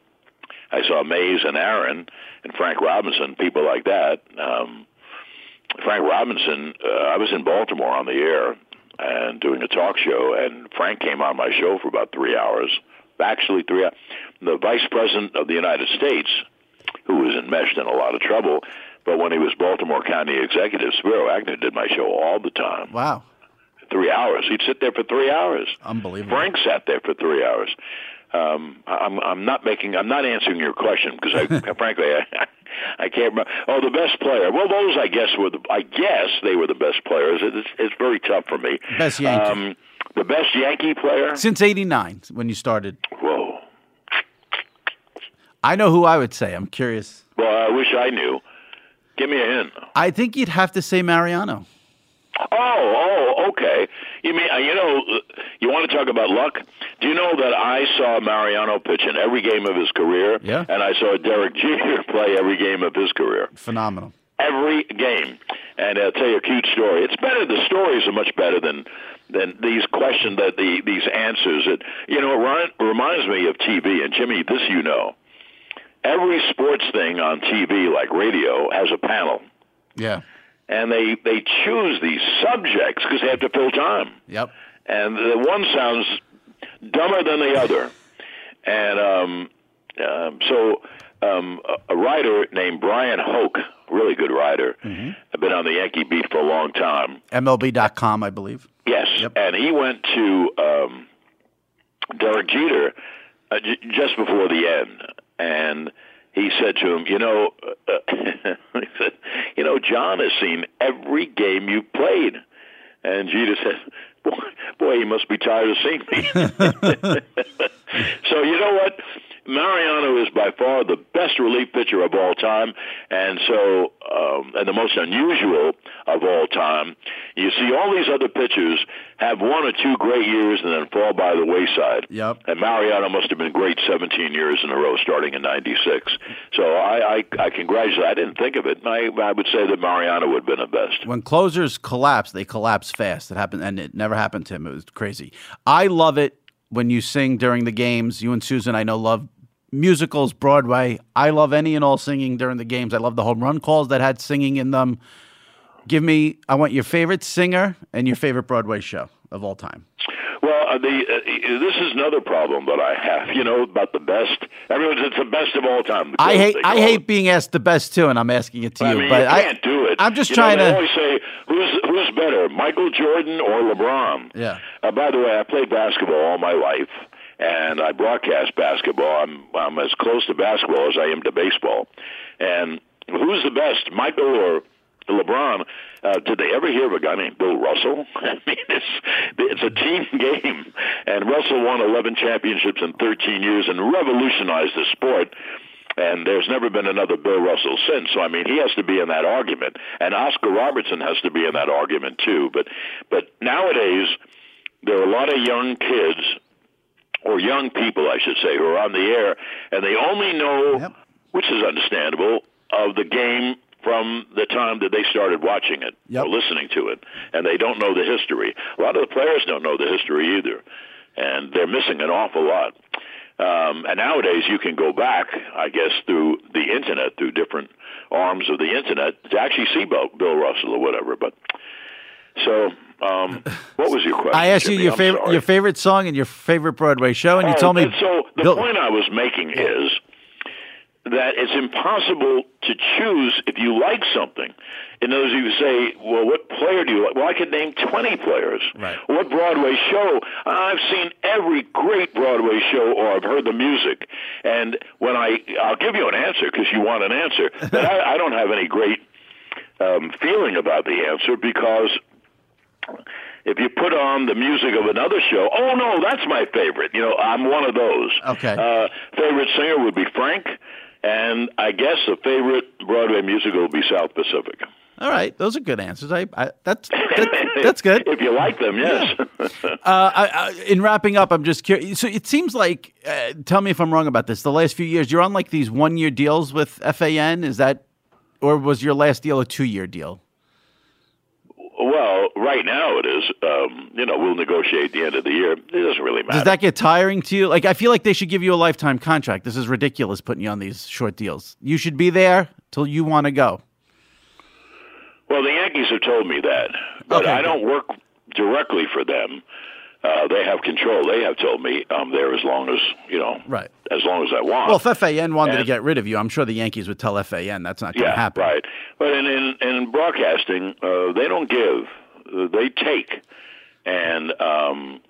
I saw Mays and Aaron and Frank Robinson, people like that. Um, Frank Robinson, uh, I was in Baltimore on the air and doing a talk show, and Frank came on my show for about three hours. Actually, three. The vice president of the United States, who was enmeshed in a lot of trouble, but when he was Baltimore County executive, Spiro Agnew did my show all the time. Wow. Three hours. He'd sit there for three hours. Unbelievable. Frank sat there for three hours. Um, I'm I'm not making I'm not answering your question because I frankly I, I can't remember. Oh, the best player. Well, those I guess were the I guess they were the best players. It's it's very tough for me. Best Yankee. Um, the best Yankee player. Since 89, when you started. Whoa. I know who I would say. I'm curious. Well, I wish I knew. Give me a hint. I think you'd have to say Mariano. Oh, oh, okay. You mean uh, you know you want to talk about luck? Do you know that I saw Mariano pitch in every game of his career? Yeah. And I saw Derek Jeter play every game of his career. Phenomenal. Every game. And I'll tell you a cute story. It's better. The stories are much better than than these questions that the these answers. That you know it reminds me of TV. And Jimmy, this you know. Every sports thing on TV, like radio, has a panel Yeah. and they they choose these subjects because they have to fill time. Yep. And the one sounds dumber than the other, and um, um, so um, a, writer named Bryan Hoch, really good writer, i've been on the Yankee beat for a long time. MLB.com, I believe. Yes, Yep. and he went to um, Derek Jeter uh, j- just before the end, and he said to him, "You know, uh, he said, you know, John has seen every game you played," and Jeter said, "Boy, boy he must be tired of seeing me." so you know what? Mariano is by far the best relief pitcher of all time, and so um, and the most unusual of all time. You see, all these other pitchers have one or two great years and then fall by the wayside. Yep. And Mariano must have been great 17 years in a row, starting in '96. So I, I, I congratulate. I didn't think of it. I, I would say that Mariano would have been the best. When closers collapse, they collapse fast. It happened, and it never happened to him. It was crazy. I love it when you sing during the games. You and Suzyn, I know, love musicals, Broadway. I love any and all singing during the games. I love the home run calls that had singing in them. Give me, I want your favorite singer and your favorite Broadway show of all time. Well, uh, the uh, this is another problem that I have. You know about the best. Everyone's it's the best of all time. I hate, I it. hate being asked the best too, and I'm asking it to I you. mean, but you I can't do it. I'm just You trying know, to. always say who's who's better, Michael Jordan or LeBron. Yeah. Uh, by the way, I played basketball all my life, and I broadcast basketball. I'm I'm as close to basketball as I am to baseball. And who's the best, Michael or LeBron? Uh, did they ever hear of a guy named Bill Russell? I mean, it's it's a team game, and Russell won 11 championships in 13 years and revolutionized the sport. And there's never been another Bill Russell since. So I mean, he has to be in that argument, and Oscar Robertson has to be in that argument too. But but nowadays, there are a lot of young kids or young people, I should say, who are on the air, and they only know, Yep. which is understandable, of the game from the time that they started watching it Yep. or listening to it, and they don't know the history. A lot of the players don't know the history either, and they're missing an awful lot. Um, and nowadays, you can go back, I guess, through the internet, through different arms of the internet, to actually see Bill, Bill Russell or whatever. But so, um, what was your question? I asked you your I'm favorite sorry. your favorite song and your favorite Broadway show, and you Oh, told me. So the Bill- point I was making is that it's impossible to choose if you like something. In those words, you say, "Well, what player do you like?" Well, I could name twenty players. Right. What Broadway show? I've seen every great Broadway show, or I've heard the music. And when I, I'll give you an answer because you want an answer. But I, I don't have any great um, feeling about the answer because if you put on the music of another show, oh no, that's my favorite. You know, I'm one of those. Okay. Uh, favorite singer would be Frank, and I guess the favorite Broadway musical would be South Pacific. All right, those are good answers. I, I that's that, that's good. if you like them, yes. Uh, I, I, in wrapping up, I'm just curious. So it seems like, uh, tell me if I'm wrong about this. The last few years, you're on like these one year deals with FAN. Is that, or was your last deal a two year deal? Well, right now it is. Um, you know, we'll negotiate the end of the year. It doesn't really matter. Does that get tiring to you? Like, I feel like they should give you a lifetime contract. This is ridiculous putting you on these short deals. You should be there till you want to go. Well, the Yankees have told me that, but Okay, I don't work directly for them. Uh, they have control. They have told me I'm there as long as you know, Right. As long as I want. Well, if FAN wanted to get rid of you, I'm sure the Yankees would tell FAN that's not going to yeah, happen. right. But in in, in broadcasting, uh, they don't give; they take, and um,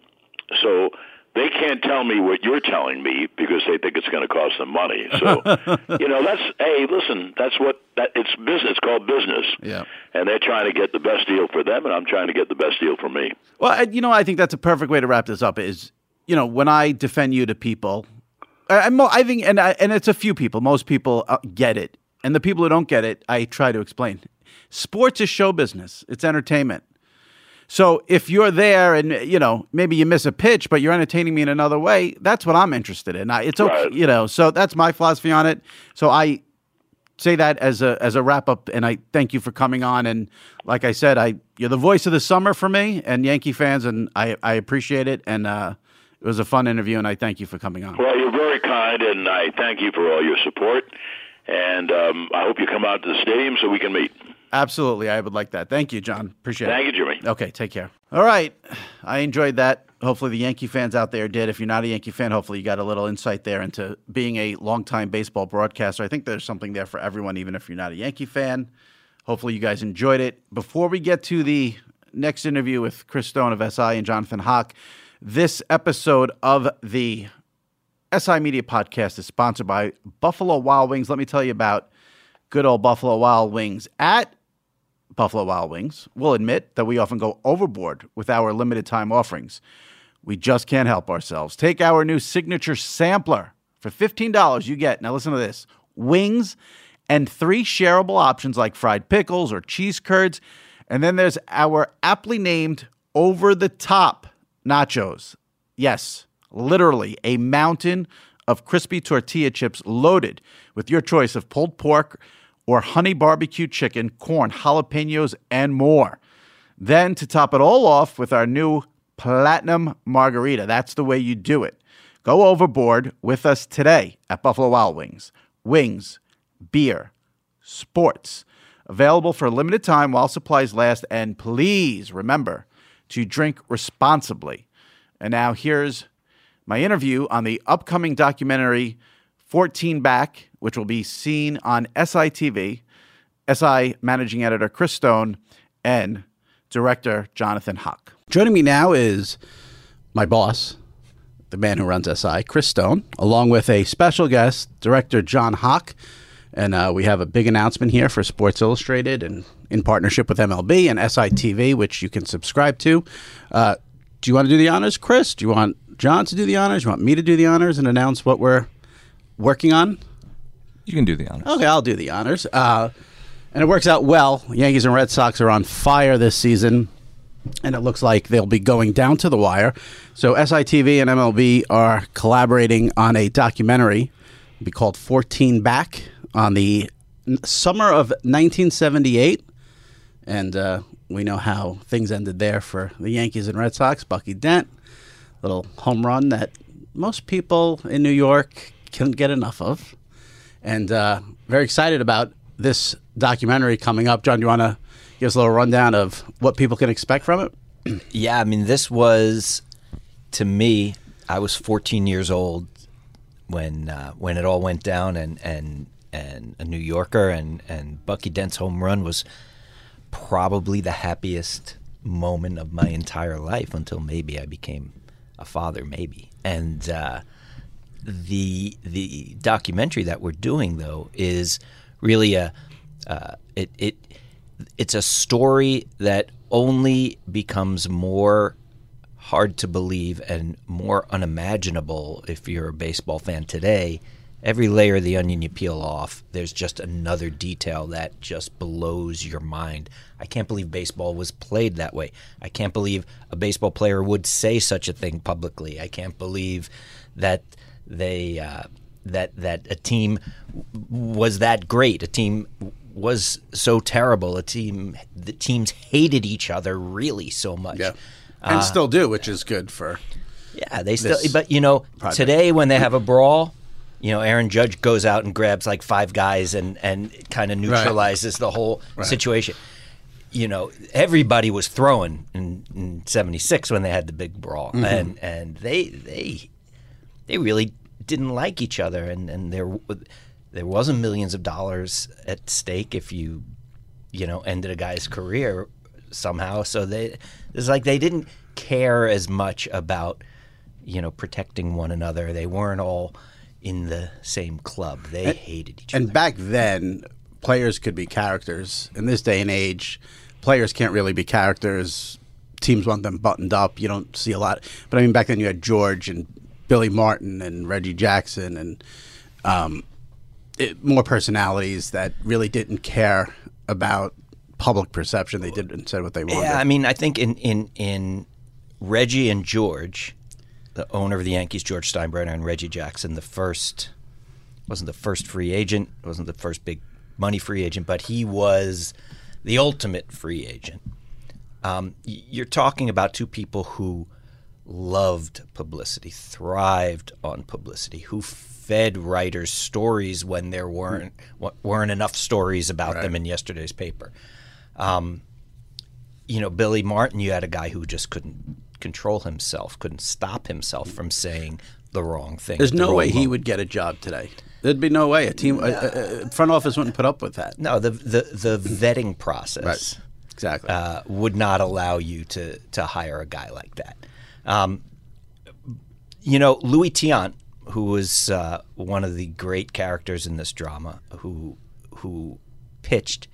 so they can't tell me what you're telling me because they think it's going to cost them money. So, you know, that's hey, listen, that's what that it's business. It's called business. Yeah. And they're trying to get the best deal for them, and I'm trying to get the best deal for me. Well, I- you know, I think that's a perfect way to wrap this up. Is you know, when I defend you to people, I, I'm, I think, and I, and it's a few people. Most people uh, get it, and the people who don't get it, I try to explain. Sports is show business. It's entertainment. So if you're there and you know maybe you miss a pitch, but you're entertaining me in another way, that's what I'm interested in. I, it's okay, Right. you know. So that's my philosophy on it. So I say that as a as a wrap up, and I thank you for coming on. And like I said, I you're the voice of the summer for me and Yankee fans, and I I appreciate it. And uh, it was a fun interview, and I thank you for coming on. Well, you're very kind, and I thank you for all your support. And um, I hope you come out to the stadium so we can meet. Absolutely, I would like that. Thank you, John. Appreciate it. Thank you, Jimmy. Okay, take care. All right. I enjoyed that. Hopefully, the Yankee fans out there did. If you're not a Yankee fan, hopefully you got a little insight there into being a longtime baseball broadcaster. I think there's something there for everyone, even if you're not a Yankee fan. Hopefully, you guys enjoyed it. Before we get to the next interview with Chris Stone of SI and Jonathan Hock, this episode of the SI Media Podcast is sponsored by Buffalo Wild Wings. Let me tell you about good old Buffalo Wild Wings at Buffalo Wild Wings will admit that we often go overboard with our limited time offerings. We just can't help ourselves. Take our new signature sampler. For $15, you get, now listen to this, wings and three shareable options like fried pickles or cheese curds. And then there's our aptly named over the top nachos. Yes, literally a mountain of crispy tortilla chips loaded with your choice of pulled pork or honey barbecue chicken, corn, jalapenos, and more. Then to top it all off with our new platinum margarita. That's the way you do it. Go overboard with us today at Buffalo Wild Wings. Wings, beer, sports. Available for a limited time while supplies last. And please remember to drink responsibly. And now here's my interview on the upcoming documentary 14 Back, which will be seen on SITV, SI managing editor Chris Stone, and director Jonathan Hock. Joining me now is my boss, the man who runs SI, Chris Stone, along with a special guest, director John Hock. And uh, we have a big announcement here for Sports Illustrated and in partnership with MLB and SITV, which you can subscribe to. Uh, do you want to do the honors, Chris? Do you want John to do the honors? Do you want me to do the honors and announce what we're working on? You can do the honors. Okay, I'll do the honors. Uh, and it works out well. Yankees and Red Sox are on fire this season, and it looks like they'll be going down to the wire. So SITV and MLB are collaborating on a documentary, it'll be called 14 Back, on the summer of 1978. And uh, we know how things ended there for the Yankees and Red Sox. Bucky Dent, little home run that most people in New York couldn't get enough of and uh, very excited about this documentary coming up. John, do you want to give us a little rundown of what people can expect from it? Yeah, I mean, this was to me. I was 14 years old when uh, when it all went down, and and and a New Yorker, and and Bucky Dent's home run was probably the happiest moment of my entire life until maybe I became a father, maybe. And uh, the the documentary that we're doing though is really a uh, it it it's a story that only becomes more hard to believe and more unimaginable if you're a baseball fan today. Every layer of the onion you peel off, there's just another detail that just blows your mind. I can't believe baseball was played that way. I can't believe a baseball player would say such a thing publicly. I can't believe that they uh, that that a team was that great. A team was so terrible. A team, the teams hated each other really so much. Yeah, and still do, which is good for. Yeah, they still. But you know, project. today when they have a brawl, you know, Aaron Judge goes out and grabs like five guys and and kind of neutralizes the whole situation. You know, everybody was throwing in, in '76 when they had the big brawl, Mm-hmm. and and they they they really didn't like each other, and and there there wasn't millions of dollars at stake if you you know ended a guy's career somehow. So they it's like they didn't care as much about you know protecting one another. They weren't all in the same club. They hated each And other. And back then, players could be characters. In this day and age, players can't really be characters. Teams want them buttoned up. You don't see a lot. But I mean, back then you had George and Billy Martin and Reggie Jackson and um, it, more personalities that really didn't care about public perception. They did and said what they wanted. Yeah, I mean, I think in in in Reggie and George, the owner of the Yankees, George Steinbrenner, and Reggie Jackson, the first wasn't the first free agent, wasn't the first big money free agent, but he was the ultimate free agent. Um, you're talking about two people who loved publicity, thrived on publicity, who fed writers stories when there weren't weren't enough stories about them in yesterday's paper. Um, you know, Billy Martin, you had a guy who just couldn't control himself, couldn't stop himself from saying the wrong thing. There's the no way he would get a job today. There'd be no way a team, a, a, a front office wouldn't put up with that. No, the the the vetting process Right. Exactly. uh, would not allow you to to hire a guy like that. Um, you know, Louis Tiant, who was uh, one of the great characters in this drama, who who pitched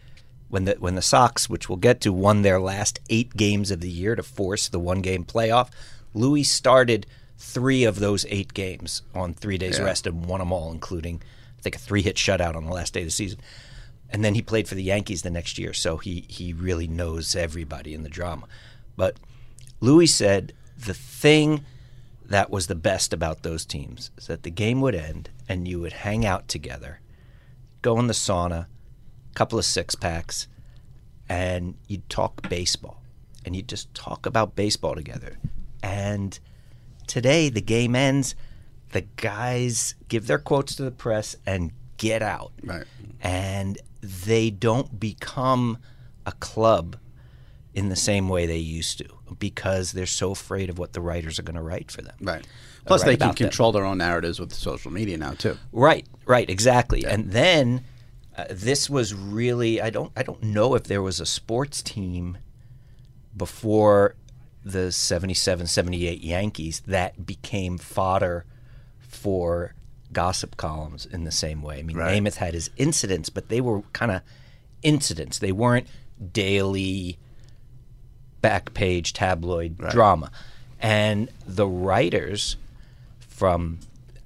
when the when the Sox, which we'll get to, won their last eight games of the year to force the one game playoff. Louis started three of those eight games on three days rest and won them all, including I think a three hit shutout on the last day of the season. And then he played for the Yankees the next year, so he he really knows everybody in the drama. But Louis said the thing that was the best about those teams is that the game would end and you would hang out together, go in the sauna, couple of six packs, and you'd talk baseball. And you'd just talk about baseball together. And today the game ends, the guys give their quotes to the press and get out. Right. And they don't become a club in the same way they used to because they're so afraid of what the writers are going to write for them. right. Plus, they can about them. control their own narratives with social media now too. Right, right, exactly. And then uh, this was really I don't I don't know if there was a sports team before the 77 78 Yankees that became fodder for gossip columns in the same way. I mean, Right. Namath had his incidents, but they were kind of incidents. They weren't daily back page tabloid drama. And the writers from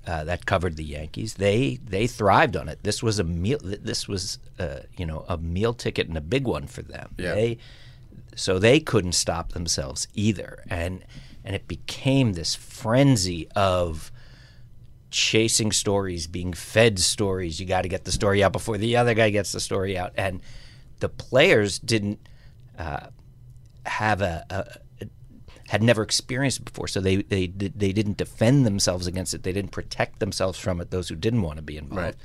uh, that covered the Yankees, they they thrived on it. This was a meal. This was uh, you know a meal ticket and a big one for them. Yeah. They so they couldn't stop themselves either, and and it became this frenzy of chasing stories, being fed stories. You got to get the story out before the other guy gets the story out, and the players didn't uh, have a, a, a had never experienced it before, so they they they didn't defend themselves against it. They didn't protect themselves from it. Those who didn't want to be involved, Right.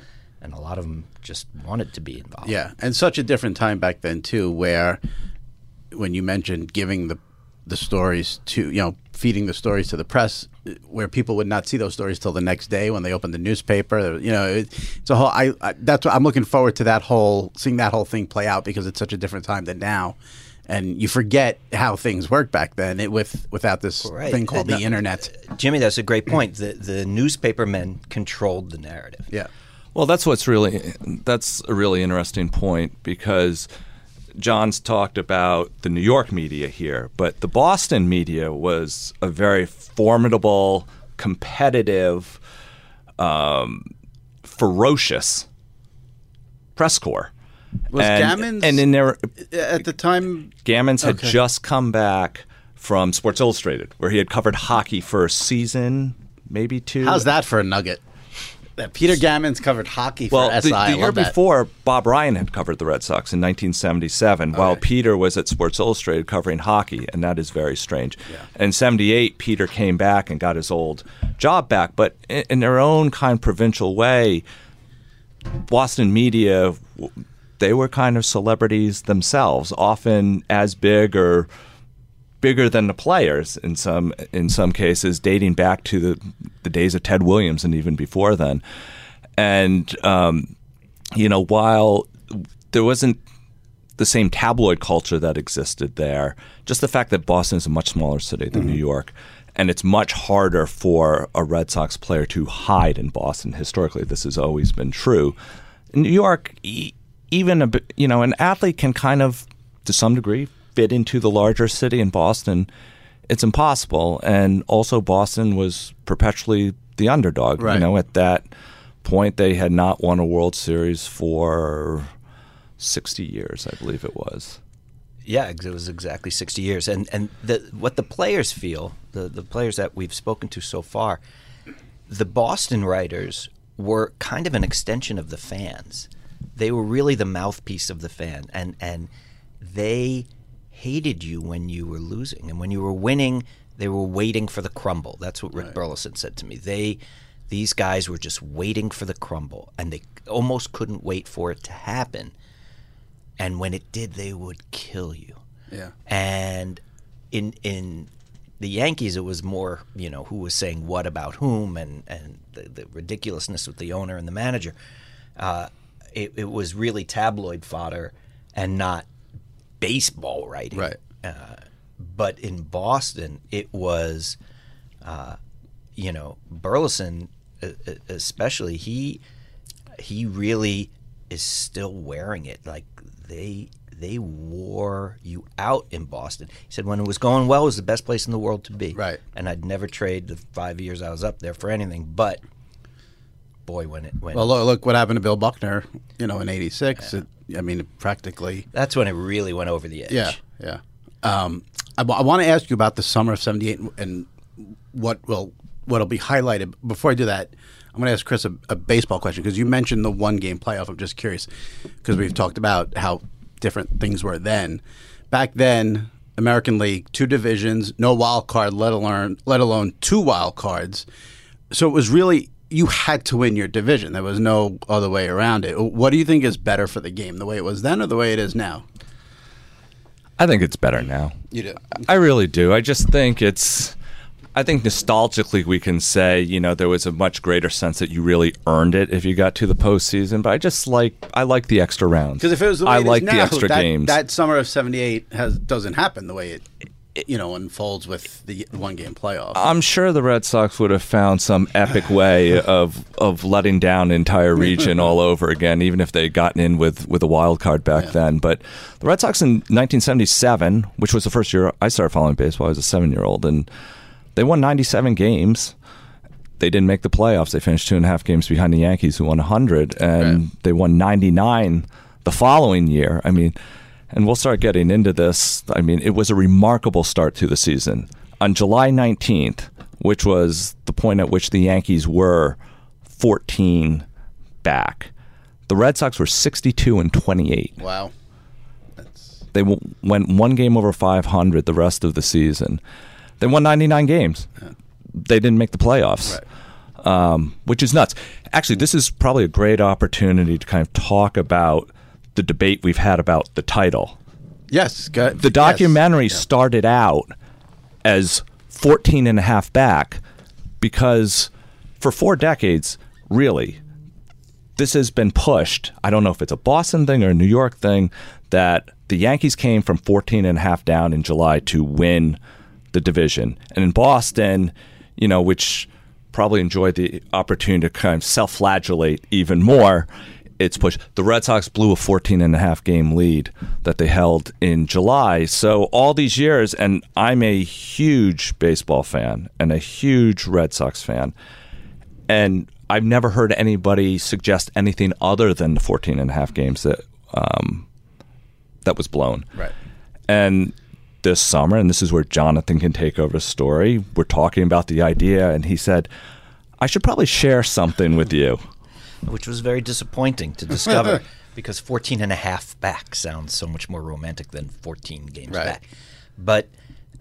and a lot of them just wanted to be involved. Yeah, and such a different time back then too, where when you mentioned giving the the stories to you know feeding the stories to the press, where people would not see those stories till the next day when they opened the newspaper. You know, it, it's a whole. I, I that's what I'm looking forward to that whole seeing that whole thing play out because it's such a different time than now. And you forget how things worked back then it, with without this Right. thing called Uh, the no, internet. Jimmy, that's a great point. The the newspaper men controlled the narrative. Yeah, Well, that's what's really that's a really interesting point because John's talked about the New York media here, but the Boston media was a very formidable, competitive, um, ferocious press corps. Was and, Gammons- and in their at the time. Gammons had Okay. just come back from Sports Illustrated, where he had covered hockey for a season, maybe two. How's that for a nugget? That Peter Gammons covered hockey for Well, the, SI. I the year that. before, Bob Ryan had covered the Red Sox in 1977, while. Peter was at Sports Illustrated covering hockey, and that is very strange. In '78, Peter came back and got his old job back, but in, in their own kind of provincial way, Boston media, w- they were kind of celebrities themselves, often as big or bigger than the players in some in some cases, dating back to the the days of Ted Williams and even before then. And um, you know, while there wasn't the same tabloid culture that existed there, just the fact that Boston is a much smaller city than New York. And it's much harder for a Red Sox player to hide in Boston. Historically, this has always been true. In New York, e- even a you know, an athlete can kind of, to some degree, fit into the larger city. In Boston, it's impossible. And also, Boston was perpetually the underdog. Right. You know, at that point, they had not won a World Series for 60 years, I believe it was. Yeah, it was exactly 60 years. And and the, what the players feel, the, the players that we've spoken to so far, the Boston writers were kind of an extension of the fans. They were really the mouthpiece of the fan. And, and they hated you when you were losing. And when you were winning, they were waiting for the crumble. That's what Rick Burleson said to me. They these guys were just waiting for the crumble and they almost couldn't wait for it to happen and when it did they would kill you Yeah. and in in the Yankees it was more you know who was saying what about whom and and the, the ridiculousness with the owner and the manager uh, it, it was really tabloid fodder and not baseball writing Right. uh, but in Boston it was uh, you know Burleson especially he he really is still wearing it. Like they they wore you out in Boston. He said when it was going well, it was the best place in the world to be. Right. And I'd never trade the five years I was up there for anything. But boy, when it when Well, look, look what happened to Bill Buckner. You know, in '86. It, I mean, practically. that's when it really went over the edge. Yeah, yeah. Um, I, want to ask you about the summer of '78 and, and what will what'll be highlighted. Before I do that, I'm going to ask Chris a, a baseball question because you mentioned the one game playoff. I'm just curious because we've talked about how different things were then. Back then, American League, two divisions, no wild card, let alone let alone two wild cards. So it was really you had to win your division. There was no other way around it. What do you think is better for the game, the way it was then or the way it is now? I think it's better now. You do. I really do. I just think it's. I think nostalgically we can say, you know, there was a much greater sense that you really earned it if you got to the postseason. But I just like I like the extra rounds Because if it was the way I like now, the extra that, games. that summer of '78 has doesn't happen the way it, you know unfolds with the one game playoff. I'm sure the Red Sox would have found some epic way of of letting down entire region all over again, even if they had gotten in with, with a wild card back then. But the Red Sox in 1977, which was the first year I started following baseball, I was a seven year old, and they won 97 games. They didn't make the playoffs. They finished two and a half games behind the Yankees, who won 100, and Right. they won 99 the following year. I mean, and we'll start getting into this. I mean, it was a remarkable start to the season. On July 19th, which was the point at which the Yankees were 14 back, the Red Sox were 62 and 28. wow. That's... They w- went one game over 500 the rest of the season. They won 99 games. They didn't make the playoffs, um, which is nuts. Actually, this is probably a great opportunity to kind of talk about the debate we've had about the title. Yes, go, The documentary started out as 14 and a half back because for four decades, really, this has been pushed. I don't know if it's a Boston thing or a New York thing that the Yankees came from 14 and a half down in July to win the division. And in Boston, you know, which probably enjoyed the opportunity to kind of self-flagellate even more, it's pushed. The Red Sox blew a 14 and a half game lead that they held in July. So all these years and I'm a huge baseball fan and a huge Red Sox fan and I've never heard anybody suggest anything other than the 14 and a half games that um, that was blown. Right. And this summer, and this is where Jonathan can take over the story, we're talking about the idea, and he said, I should probably share something with you. Which was very disappointing to discover because 14 and a half back sounds so much more romantic than 14 games Right. back. But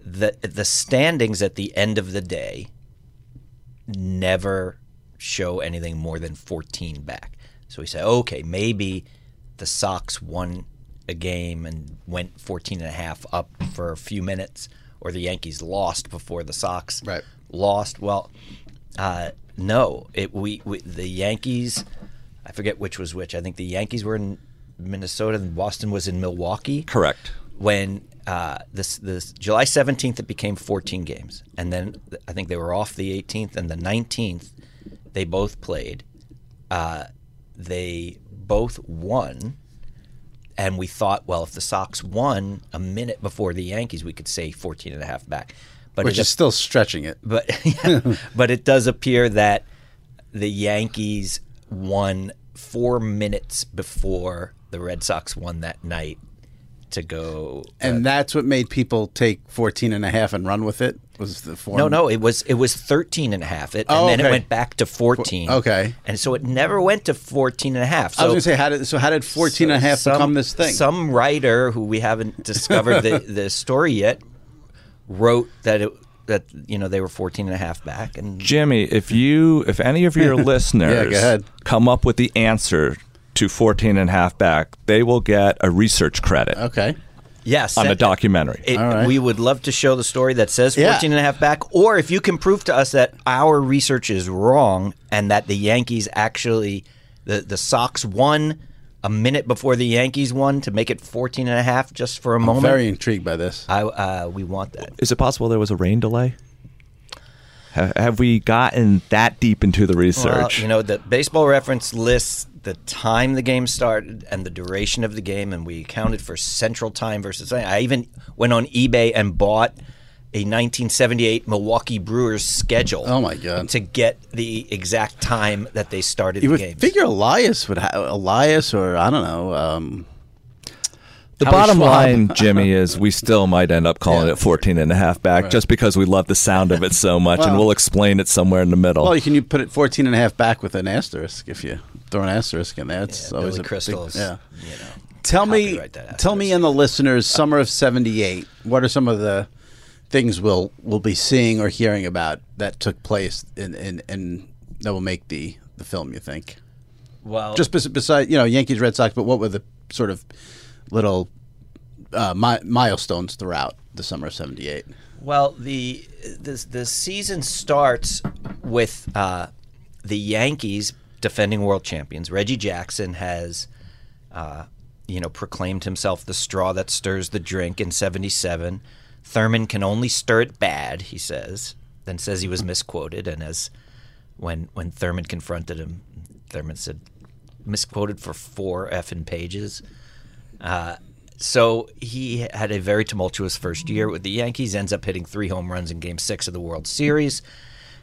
the the standings at the end of the day never show anything more than 14 back. So we say, okay, maybe the Sox won a game and went 14 and a half up for a few minutes, or the Yankees lost before the Sox Right. lost. Well, uh, no, it we, we the Yankees. I forget which was which. I think the Yankees were in Minnesota and Boston was in Milwaukee Correct. when uh, this this July seventeenth it became fourteen games, and then I think they were off the eighteenth and the nineteenth. They both played. Uh, they both won, and we thought, well, if the Sox won a minute before the Yankees, we could say 14 and a half back. But Which is still stretching it. but but it does appear that the Yankees won four minutes before the Red Sox won that night to go. Uh, and that's what made people take 14 and a half and run with it was the form. no, no, it was it was 13 and a half. It, Oh, and then okay. it went back to 14. Okay. And so it never went to 14 and a half. So I was going to say, how did so how did 14 and a half some- become this thing? Some writer who we haven't discovered the, the story yet wrote that it that you know they were 14 and a half back and Jimmy, if you if any of your listeners ahead. come up with the answer to 14 and a half back, they will get a research credit okay. yes on a documentary. It, right. We would love to show the story that says Yeah. 14 and a half back, or if you can prove to us that our research is wrong and that the Yankees actually, the, the Sox won a minute before the Yankees won to make it 14 and a half just for a I'm moment. very intrigued by this. I, uh, we want that. Is it possible there was a rain delay? Ha- Have we gotten that deep into the Well, research? you know, the baseball reference lists the time the game started and the duration of the game, and we accounted for central time versus. I even went on eBay and bought a 1978 Milwaukee Brewers schedule. Oh, my God. To get the exact time that they started You the would game. figure Elias would have Elias or I don't know. Um, the Howie bottom Schwab. line, Jimmy, is we still might end up calling Yeah. it 14 and a half back just because we love the sound of it so much, and Well- we'll explain it somewhere in the middle. well, you can you put it 14 and a half back with an asterisk if you throw an asterisk in there. It's Yeah, always Billy a big- Crystal's, yeah. you know. Tell me, tell me, and the listeners, summer of '78. What are some of the things we'll we'll be seeing or hearing about that took place in in, in that will make the the film? You think? Well, Just bes- beside you know Yankees, Red Sox, but what were the sort of little uh, mi- milestones throughout the summer of '78? Well, the the the season starts with uh, the Yankees defending world champions. Reggie Jackson has, uh, you know, proclaimed himself the straw that stirs the drink in '77. Thurman can only stir it bad, he says. Then says he was misquoted, and as when when Thurman confronted him, Thurman said misquoted for four effing pages. Uh, so he had a very tumultuous first year with the Yankees. Ends up hitting three home runs in Game Six of the World Series,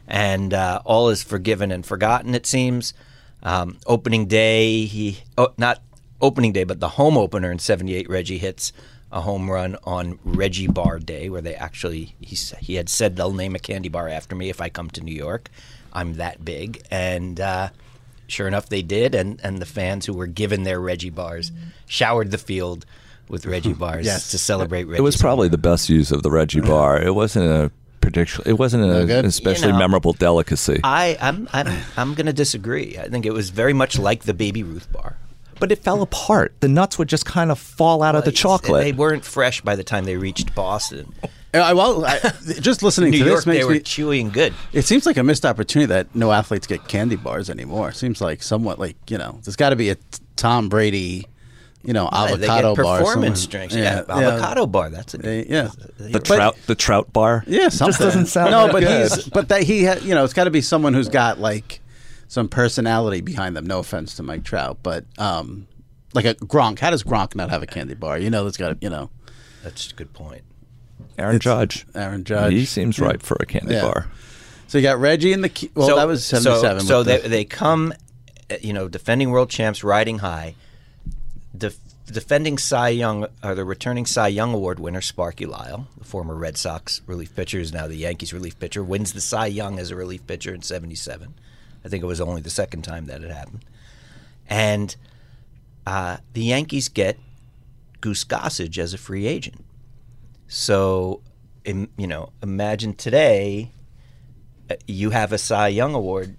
and uh, all is forgiven and forgotten. It seems. Um, opening day, he oh, not opening day, but the home opener in '78. Reggie hits a home run on Reggie Bar Day, where they actually he he had said they'll name a candy bar after me if I come to New York. I'm that big, and uh, sure enough, they did. And and the fans who were given their Reggie bars showered the field with Reggie bars Yes. to celebrate. Reggie. it was probably the best use of the Reggie bar. It wasn't a particular. It wasn't a, good? an especially You know, memorable delicacy. I I'm I'm I'm going to disagree. I think it was very much like the Baby Ruth bar. But it fell apart. The nuts would just kind of fall out of the It's- chocolate. They weren't fresh by the time they reached Boston. Uh, well, I, just listening to York, this they makes were me. chewy and good. It seems like a missed opportunity that no athletes get candy bars anymore. Seems like somewhat like you know, there's got to be a Tom Brady, you know, Yeah, avocado they get bar. performance drinks. Yeah, avocado bar. That's a They- yeah. the trout, the trout bar. Yeah, something. just doesn't sound no, that but good. he's but that he ha, you know it's got to be someone who's got like some personality behind them. No offense to Mike Trout, but um, like a Gronk. How does Gronk not have a candy bar? You know, that's got to you know That's a good point. Aaron Judge. Aaron Judge. He seems Yeah. right for a candy Yeah. bar. So you got Reggie in the key. Well, that was seventy seven. So, so they, they come, uh, you know, defending world champs, riding high. Def, the defending Cy Young or the returning Cy Young Award winner Sparky Lyle, the former Red Sox relief pitcher, is now the Yankees relief pitcher, wins the Cy Young as a relief pitcher in '77. I think it was only the second time that it happened, and uh, the Yankees get Goose Gossage as a free agent. So, you know, imagine today uh, you have a Cy Young Award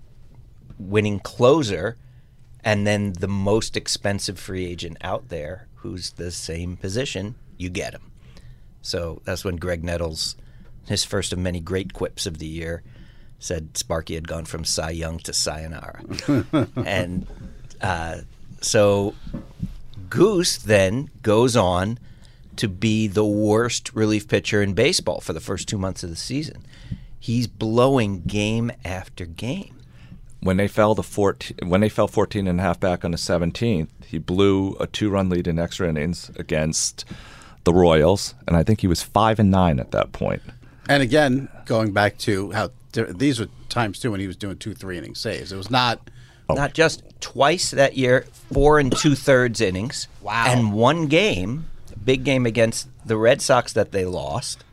winning closer and then the most expensive free agent out there who's the same position, you get him. So that's when Graig Nettles, his first of many great quips of the year, said Sparky had gone from Cy Young to Sayonara. and uh, so Goose then goes on to be the worst relief pitcher in baseball for the first two months of the season. He's blowing game after game when they fell to 14, when they fell 14 and a half back on the 17th, he blew a two-run lead in extra innings against the Royals, and I think he was five and nine at that point. And again, going back to how these were times too when he was doing two three inning saves. It was not oh. not just twice that year, four and two thirds innings. Wow. And one game, big game against the Red Sox that they lost,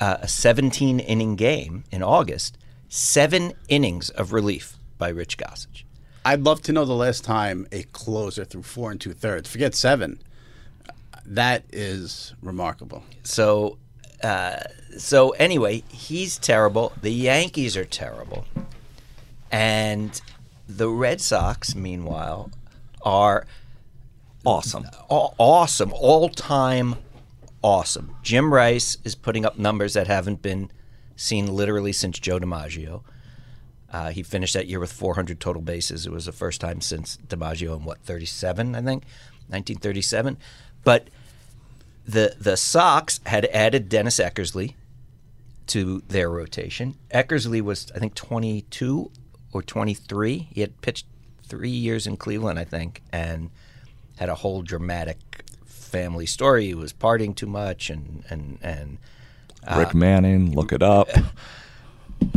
uh, a 17 inning game in August seven innings of relief by Rich Gossage. I'd love to know the last time a closer threw four and two thirds. Forget seven. That is remarkable. So, uh, so anyway, he's terrible. The Yankees are terrible, and the Red Sox, meanwhile, are awesome. awesome, all time awesome. Jim Rice is putting up numbers that haven't been seen literally since Joe DiMaggio. Uh, he finished that year with 400 total bases. It was the first time since DiMaggio in what 37, I think, 1937. But the the Sox had added Dennis Eckersley to their rotation. Eckersley was I think 22 or 23. He had pitched three years in Cleveland, I think, and had a whole dramatic family story. He was partying too much and and and Rick Manning, look it up.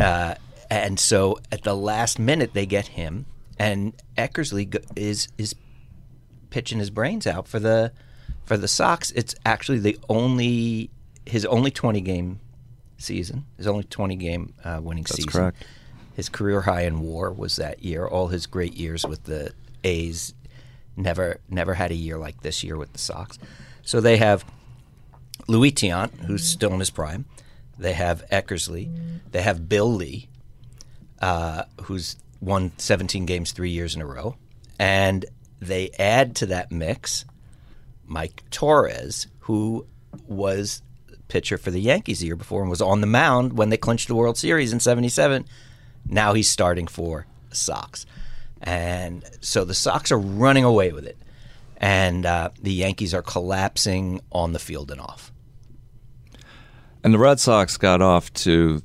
Uh, and so at the last minute, they get him, and Eckersley is is pitching his brains out for the for the Sox. It's actually the only his only twenty game season, his only twenty game uh, winning That's season. correct. His career high in WAR was that year. All his great years with the A's, never never had a year like this year with the Sox. So they have Luis Tiant, who's still in his prime. They have Eckersley. They have Bill Lee, uh, who's won 17 games three years in a row. And they add to that mix Mike Torres, who was pitcher for the Yankees the year before and was on the mound when they clinched the World Series in 77. Now he's starting for the Sox. And so the Sox are running away with it. And uh, the Yankees are collapsing on the field and off. And the Red Sox got off to,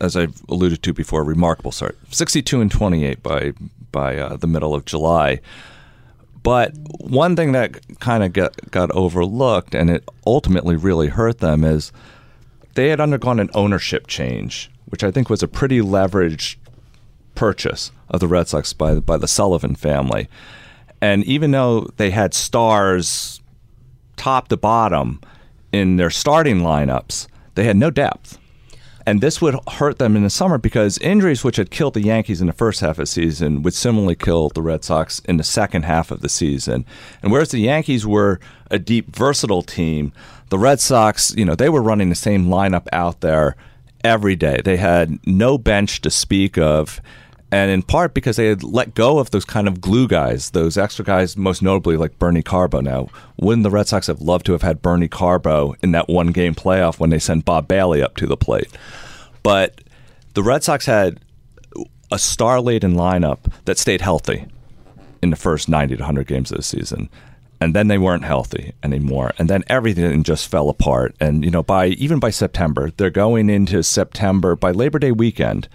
as I've alluded to before, a remarkable start 62 and 28 by, by uh, the middle of July. But one thing that kind of got, got overlooked and it ultimately really hurt them is they had undergone an ownership change, which I think was a pretty leveraged purchase of the Red Sox by, by the Sullivan family. And even though they had stars top to bottom in their starting lineups, they had no depth. And this would hurt them in the summer because injuries, which had killed the Yankees in the first half of the season, would similarly kill the Red Sox in the second half of the season. And whereas the Yankees were a deep, versatile team, the Red Sox, you know, they were running the same lineup out there every day. They had no bench to speak of and in part because they had let go of those kind of glue guys, those extra guys, most notably like Bernie Carbo. Now, wouldn't the Red Sox have loved to have had Bernie Carbo in that one game playoff when they sent Bob Bailey up to the plate? But the Red Sox had a star laden lineup that stayed healthy in the first 90 to 100 games of the season. And then they weren't healthy anymore. And then everything just fell apart. And, you know, by even by September, they're going into September, by Labor Day weekend,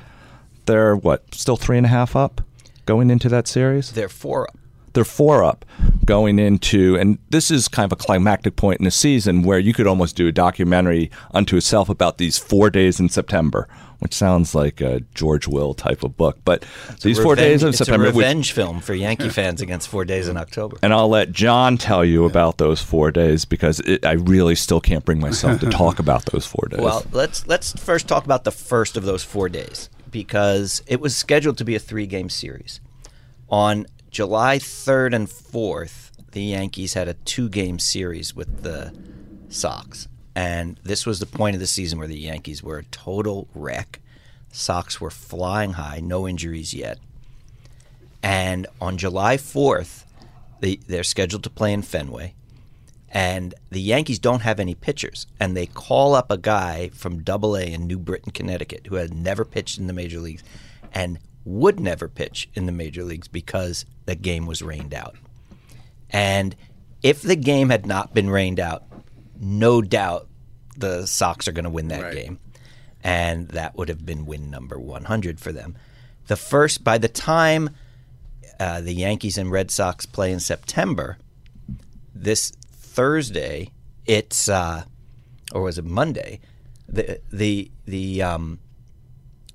they're what still three and a half up going into that series. They're four up. They're four up going into, and this is kind of a climactic point in the season where you could almost do a documentary unto itself about these four days in September, which sounds like a George Will type of book. But these four days in it's September, a which- revenge film for Yankee fans against Four Days in October. and I'll let John tell you about those four days because it, I really still can't bring myself to talk about those four days. Well, let's let's first talk about the first of those four days because it was scheduled to be a three-game series. On July third and fourth, the Yankees had a two-game series with the Sox, and this was the point of the season where the Yankees were a total wreck. Sox were flying high, no injuries yet, and on July fourth, they, they're scheduled to play in Fenway and the Yankees don't have any pitchers, and they call up a guy from Double A in New Britain, Connecticut, who had never pitched in the major leagues, and would never pitch in the major leagues because the game was rained out. And if the game had not been rained out, no doubt the Sox are going to win that Right. game, and that would have been win number 100 for them. The first, by the time uh, the Yankees and Red Sox play in September, this Thursday, it's uh, or was it Monday? The the the um,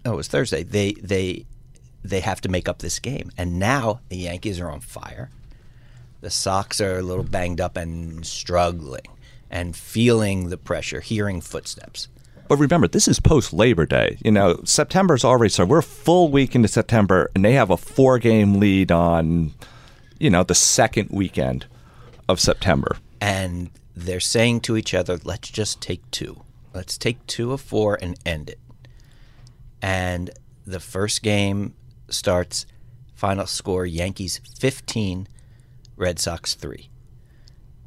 oh, it was Thursday. They they they have to make up this game, and now the Yankees are on fire. The Sox are a little banged up and struggling and feeling the pressure, hearing footsteps. But remember, this is post Labor Day. You know, September's already started. We're full week into September, and they have a four game lead on, you know, the second weekend of September. And they're saying to each other, "Let's just take two. Let's take two of four and end it." And the first game starts. Final score: Yankees fifteen, Red Sox three.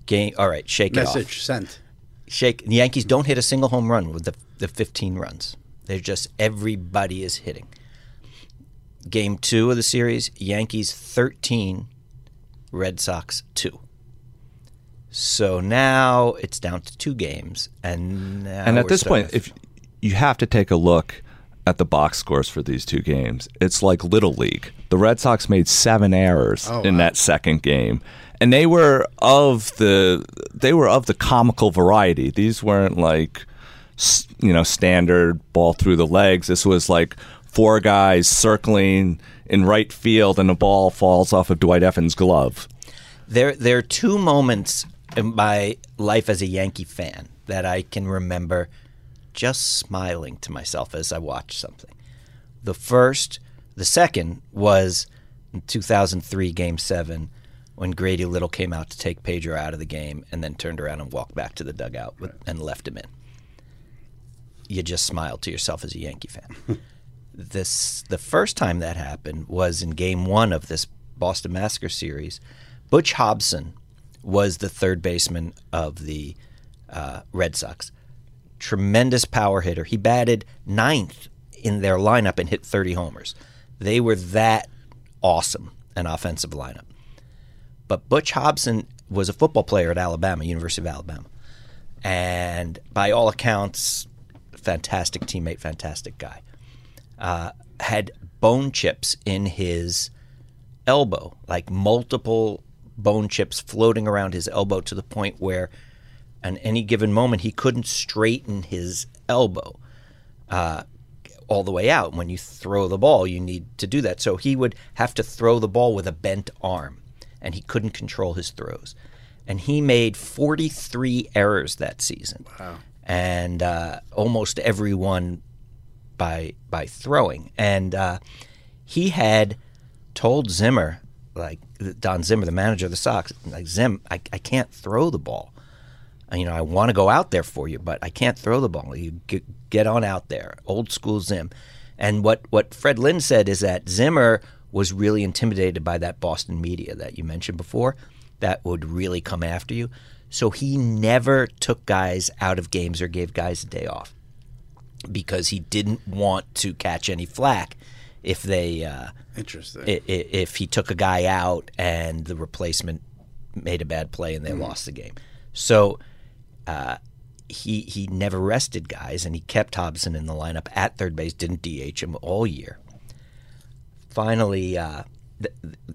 Game. All right, shake it off. Message sent. Shake. The Yankees don't hit a single home run with the the 15 runs. They're just everybody is hitting. Game two of the series: Yankees 13, Red Sox two. So now it's down to two games, and now and at this point, with- if you have to take a look at the box scores for these two games, it's like little league. The Red Sox made seven errors Oh, in wow. that second game, and they were of the they were of the comical variety. These weren't like you know standard ball through the legs. This was like four guys circling in right field, and the ball falls off of Dwight Evans' glove. There, there are two moments in my life as a Yankee fan that I can remember just smiling to myself as I watched something. The first, the second was in 2003 Game 7 when Grady Little came out to take Pedro out of the game and then turned around and walked back to the dugout with, and left him in. You just smiled to yourself as a Yankee fan. this the first time that happened was in game one of this Boston Massacre series. Butch Hobson was the third baseman of the uh, Red Sox. Tremendous power hitter. He batted ninth in their lineup and hit 30 homers. They were that awesome an offensive lineup. But Butch Hobson was a football player at Alabama, University of Alabama. And by all accounts, fantastic teammate, fantastic guy uh, had bone chips in his elbow, like multiple bone chips floating around his elbow to the point where, at any given moment, he couldn't straighten his elbow uh, all the way out. When you throw the ball, you need to do that. So he would have to throw the ball with a bent arm, and he couldn't control his throws. And he made 43 errors that season. Wow. And uh, almost every one by by throwing. And uh, he had told Zimmer, like Don Zimmer, the manager of the Sox, like Zim, I, I can't throw the ball. You know, I want to go out there for you, but I can't throw the ball. You get, get on out there, old school Zim. And what what Fred Lynn said is that Zimmer was really intimidated by that Boston media that you mentioned before, that would really come after you. So he never took guys out of games or gave guys a day off because he didn't want to catch any flack if they uh, Interesting. i- i- if he took a guy out and the replacement made a bad play and they lost the game. So uh, he he never rested guys and he kept Hobson in the lineup at third base. Didn't DH him all year. Finally, uh, th-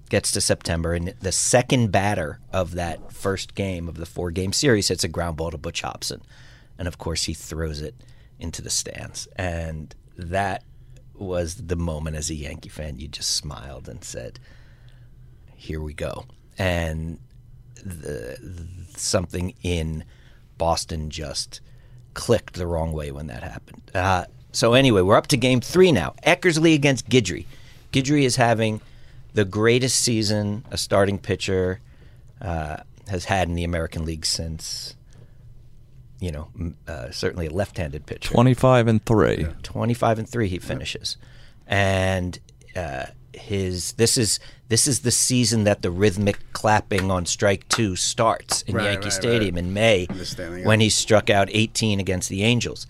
gets to September, and the second batter of that first game of the four game series hits a ground ball to Butch Hobson. And of course, he throws it into the stands. And that was the moment as a Yankee fan, you just smiled and said, Here we go. And the, something in Boston just clicked the wrong way when that happened. Uh, so anyway, we're up to game three now. Eckersley against Guidry. Guidry is having the greatest season a starting pitcher uh, has had in the American League since, you know, uh, certainly a left-handed pitcher. 25 and 3. 25 and 3 he finishes. And uh, his this is this is the season that the rhythmic clapping on strike 2 starts in Right, Yankee right, Stadium right. in May when he struck out 18 against the Angels.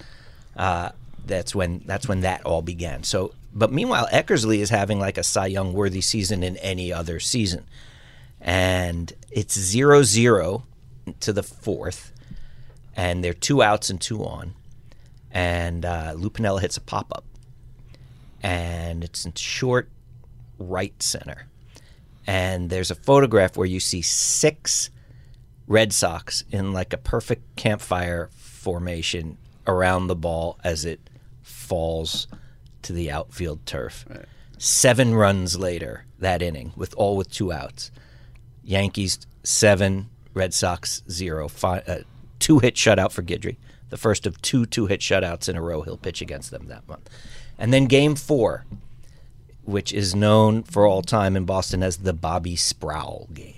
Uh, that's when that's when that all began. So but meanwhile Eckersley is having like a Cy Young worthy season in any other season. And it's 0-0 to the fourth and they're two outs and two on and uh, Lou Piniella hits a pop up, and it's in short right center. And there's a photograph where you see six Red Sox in like a perfect campfire formation around the ball as it falls to the outfield turf. Seven runs later that inning, with all with two outs. Yankees seven, Red Sox zero. Fi- uh, two hit shutout for Guidry, the first of two two hit shutouts in a row he'll pitch against them that month. And then game four, which is known for all time in Boston as the Bobby Sprowl game.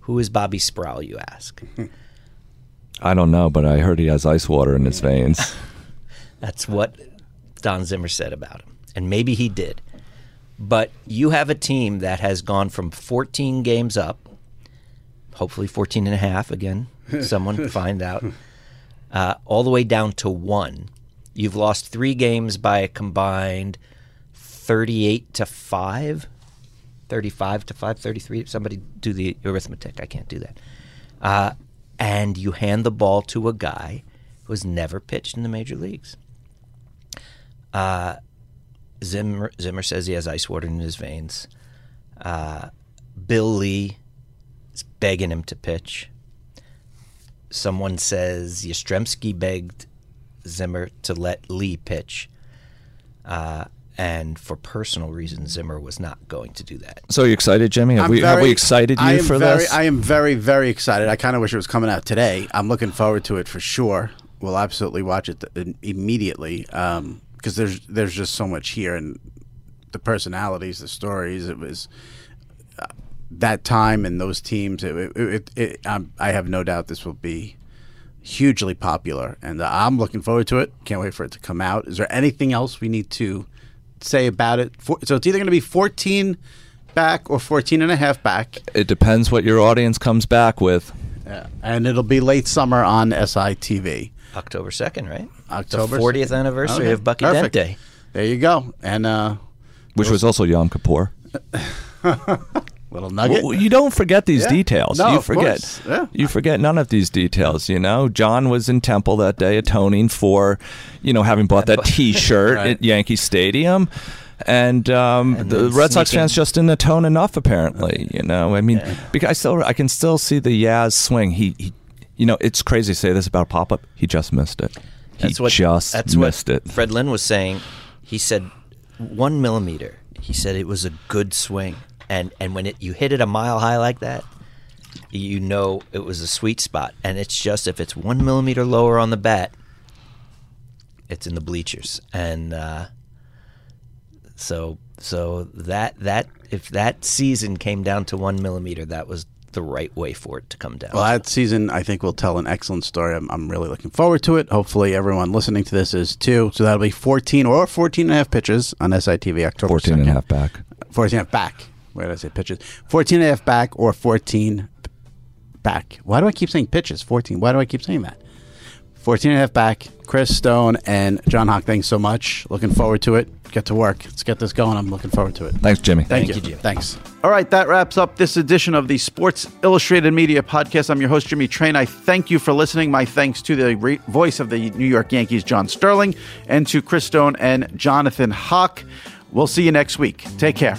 Who is Bobby Sprowl, you ask? I don't know, but I heard he has ice water in his veins. That's what Don Zimmer said about him. And maybe he did. But you have a team that has gone from 14 games up, hopefully 14 and a half again, someone find out, uh, all the way down to one. You've lost three games by a combined 38 to 5, 35 to 5, 33. Somebody do the arithmetic. I can't do that. Uh, and you hand the ball to a guy who has never pitched in the major leagues. Uh, Zimmer, Zimmer says he has ice water in his veins. Uh, Bill Lee is begging him to pitch. Someone says Yastrzemski begged Zimmer to let Lee pitch. Uh, and for personal reasons, Zimmer was not going to do that. so are you excited, Jimmy? Have, I'm we, have we very- excited I you am for very, this? I am very, very excited. I kind of wish it was coming out today. I'm looking forward to it for sure. We'll absolutely watch it th- immediately because there's there's just so much here and the personalities, the stories. It was that time and those teams. It, it, it, it, um, I have no doubt this will be hugely popular, and uh, I'm looking forward to it. Can't wait for it to come out. Is there anything else we need to say about it? For, so it's either going to be 14 back or 14 and a half back. it depends what your audience comes back with. Yeah. And it'll be late summer on SITV. October 2nd, right? October the 40th anniversary Okay, of Bucky perfect. Dent Day. There you go. And uh Which was also Yom Kippur. little nugget. Well, you don't forget these Yeah. details. No, you forget. Yeah. You forget none of these details. You know, John was in Temple that day atoning for, you know, having bought that T-shirt Right. at Yankee Stadium. And, um, And the Red Sox fans just didn't atone enough, apparently. You know, I mean, because I still, I can still see the Yaz swing. He, he you know, it's crazy to say this about pop up. He just missed it. He That's what just that's missed what it. Fred Lynn was saying. He said one millimeter. He said it was a good swing, and and when it you hit it a mile high like that, you know it was a sweet spot. And it's just if it's one millimeter lower on the bat, it's in the bleachers. And uh, so so that that if that season came down to one millimeter, that was the right way for it to come down. Well, that season, I think, will tell an excellent story. I'm, I'm really looking forward to it. Hopefully, everyone listening to this is too. So that'll be 14 or 14 and a half pitches on SITV October 14 2nd. and a half back. 14 and a half back. Where did I say pitches? 14 and a half back or 14 back. Why do I keep saying pitches? 14. Why do I keep saying that? 14 and a half back. Chris Stone and John Hock, thanks so much. Looking forward to it. Get to work. Let's get this going. I'm looking forward to it. Thanks, Jimmy. Thank, Thank you. you, Jim. Thanks. All right, that wraps up this edition of the Sports Illustrated Media Podcast. I'm your host, Jimmy Traina. I thank you for listening. My thanks to the re- voice of the New York Yankees, John Sterling, and to Chris Stone and Jonathan Hock. We'll see you next week. Take care.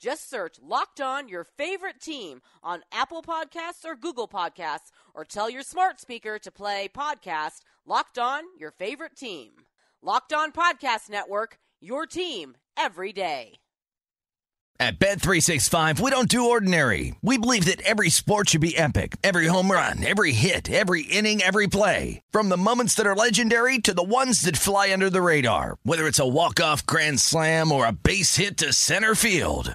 Just search Locked On Your Favorite Team on Apple Podcasts or Google Podcasts, or tell your smart speaker to play podcast Locked On Your Favorite Team. Locked On Podcast Network, your team every day. At Bet365, we don't do ordinary. We believe that every sport should be epic. Every home run, every hit, every inning, every play. From the moments that are legendary to the ones that fly under the radar. Whether it's a walk-off grand slam or a base hit to center field.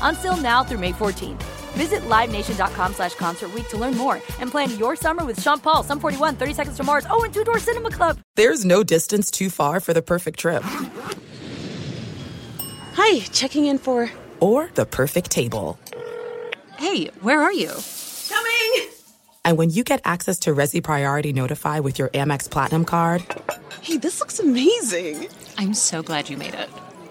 Until now through May 14th. Visit LiveNation.com slash Concert Week to learn more and plan your summer with Sean Paul, Sum 41, 30 Seconds to Mars, oh, and Two Door Cinema Club. There's no distance too far for the perfect trip. Hi, checking in for... Or the perfect table. Hey, where are you? Coming! And when you get access to Resy Priority Notify with your Amex Platinum card... Hey, this looks amazing! I'm so glad you made it.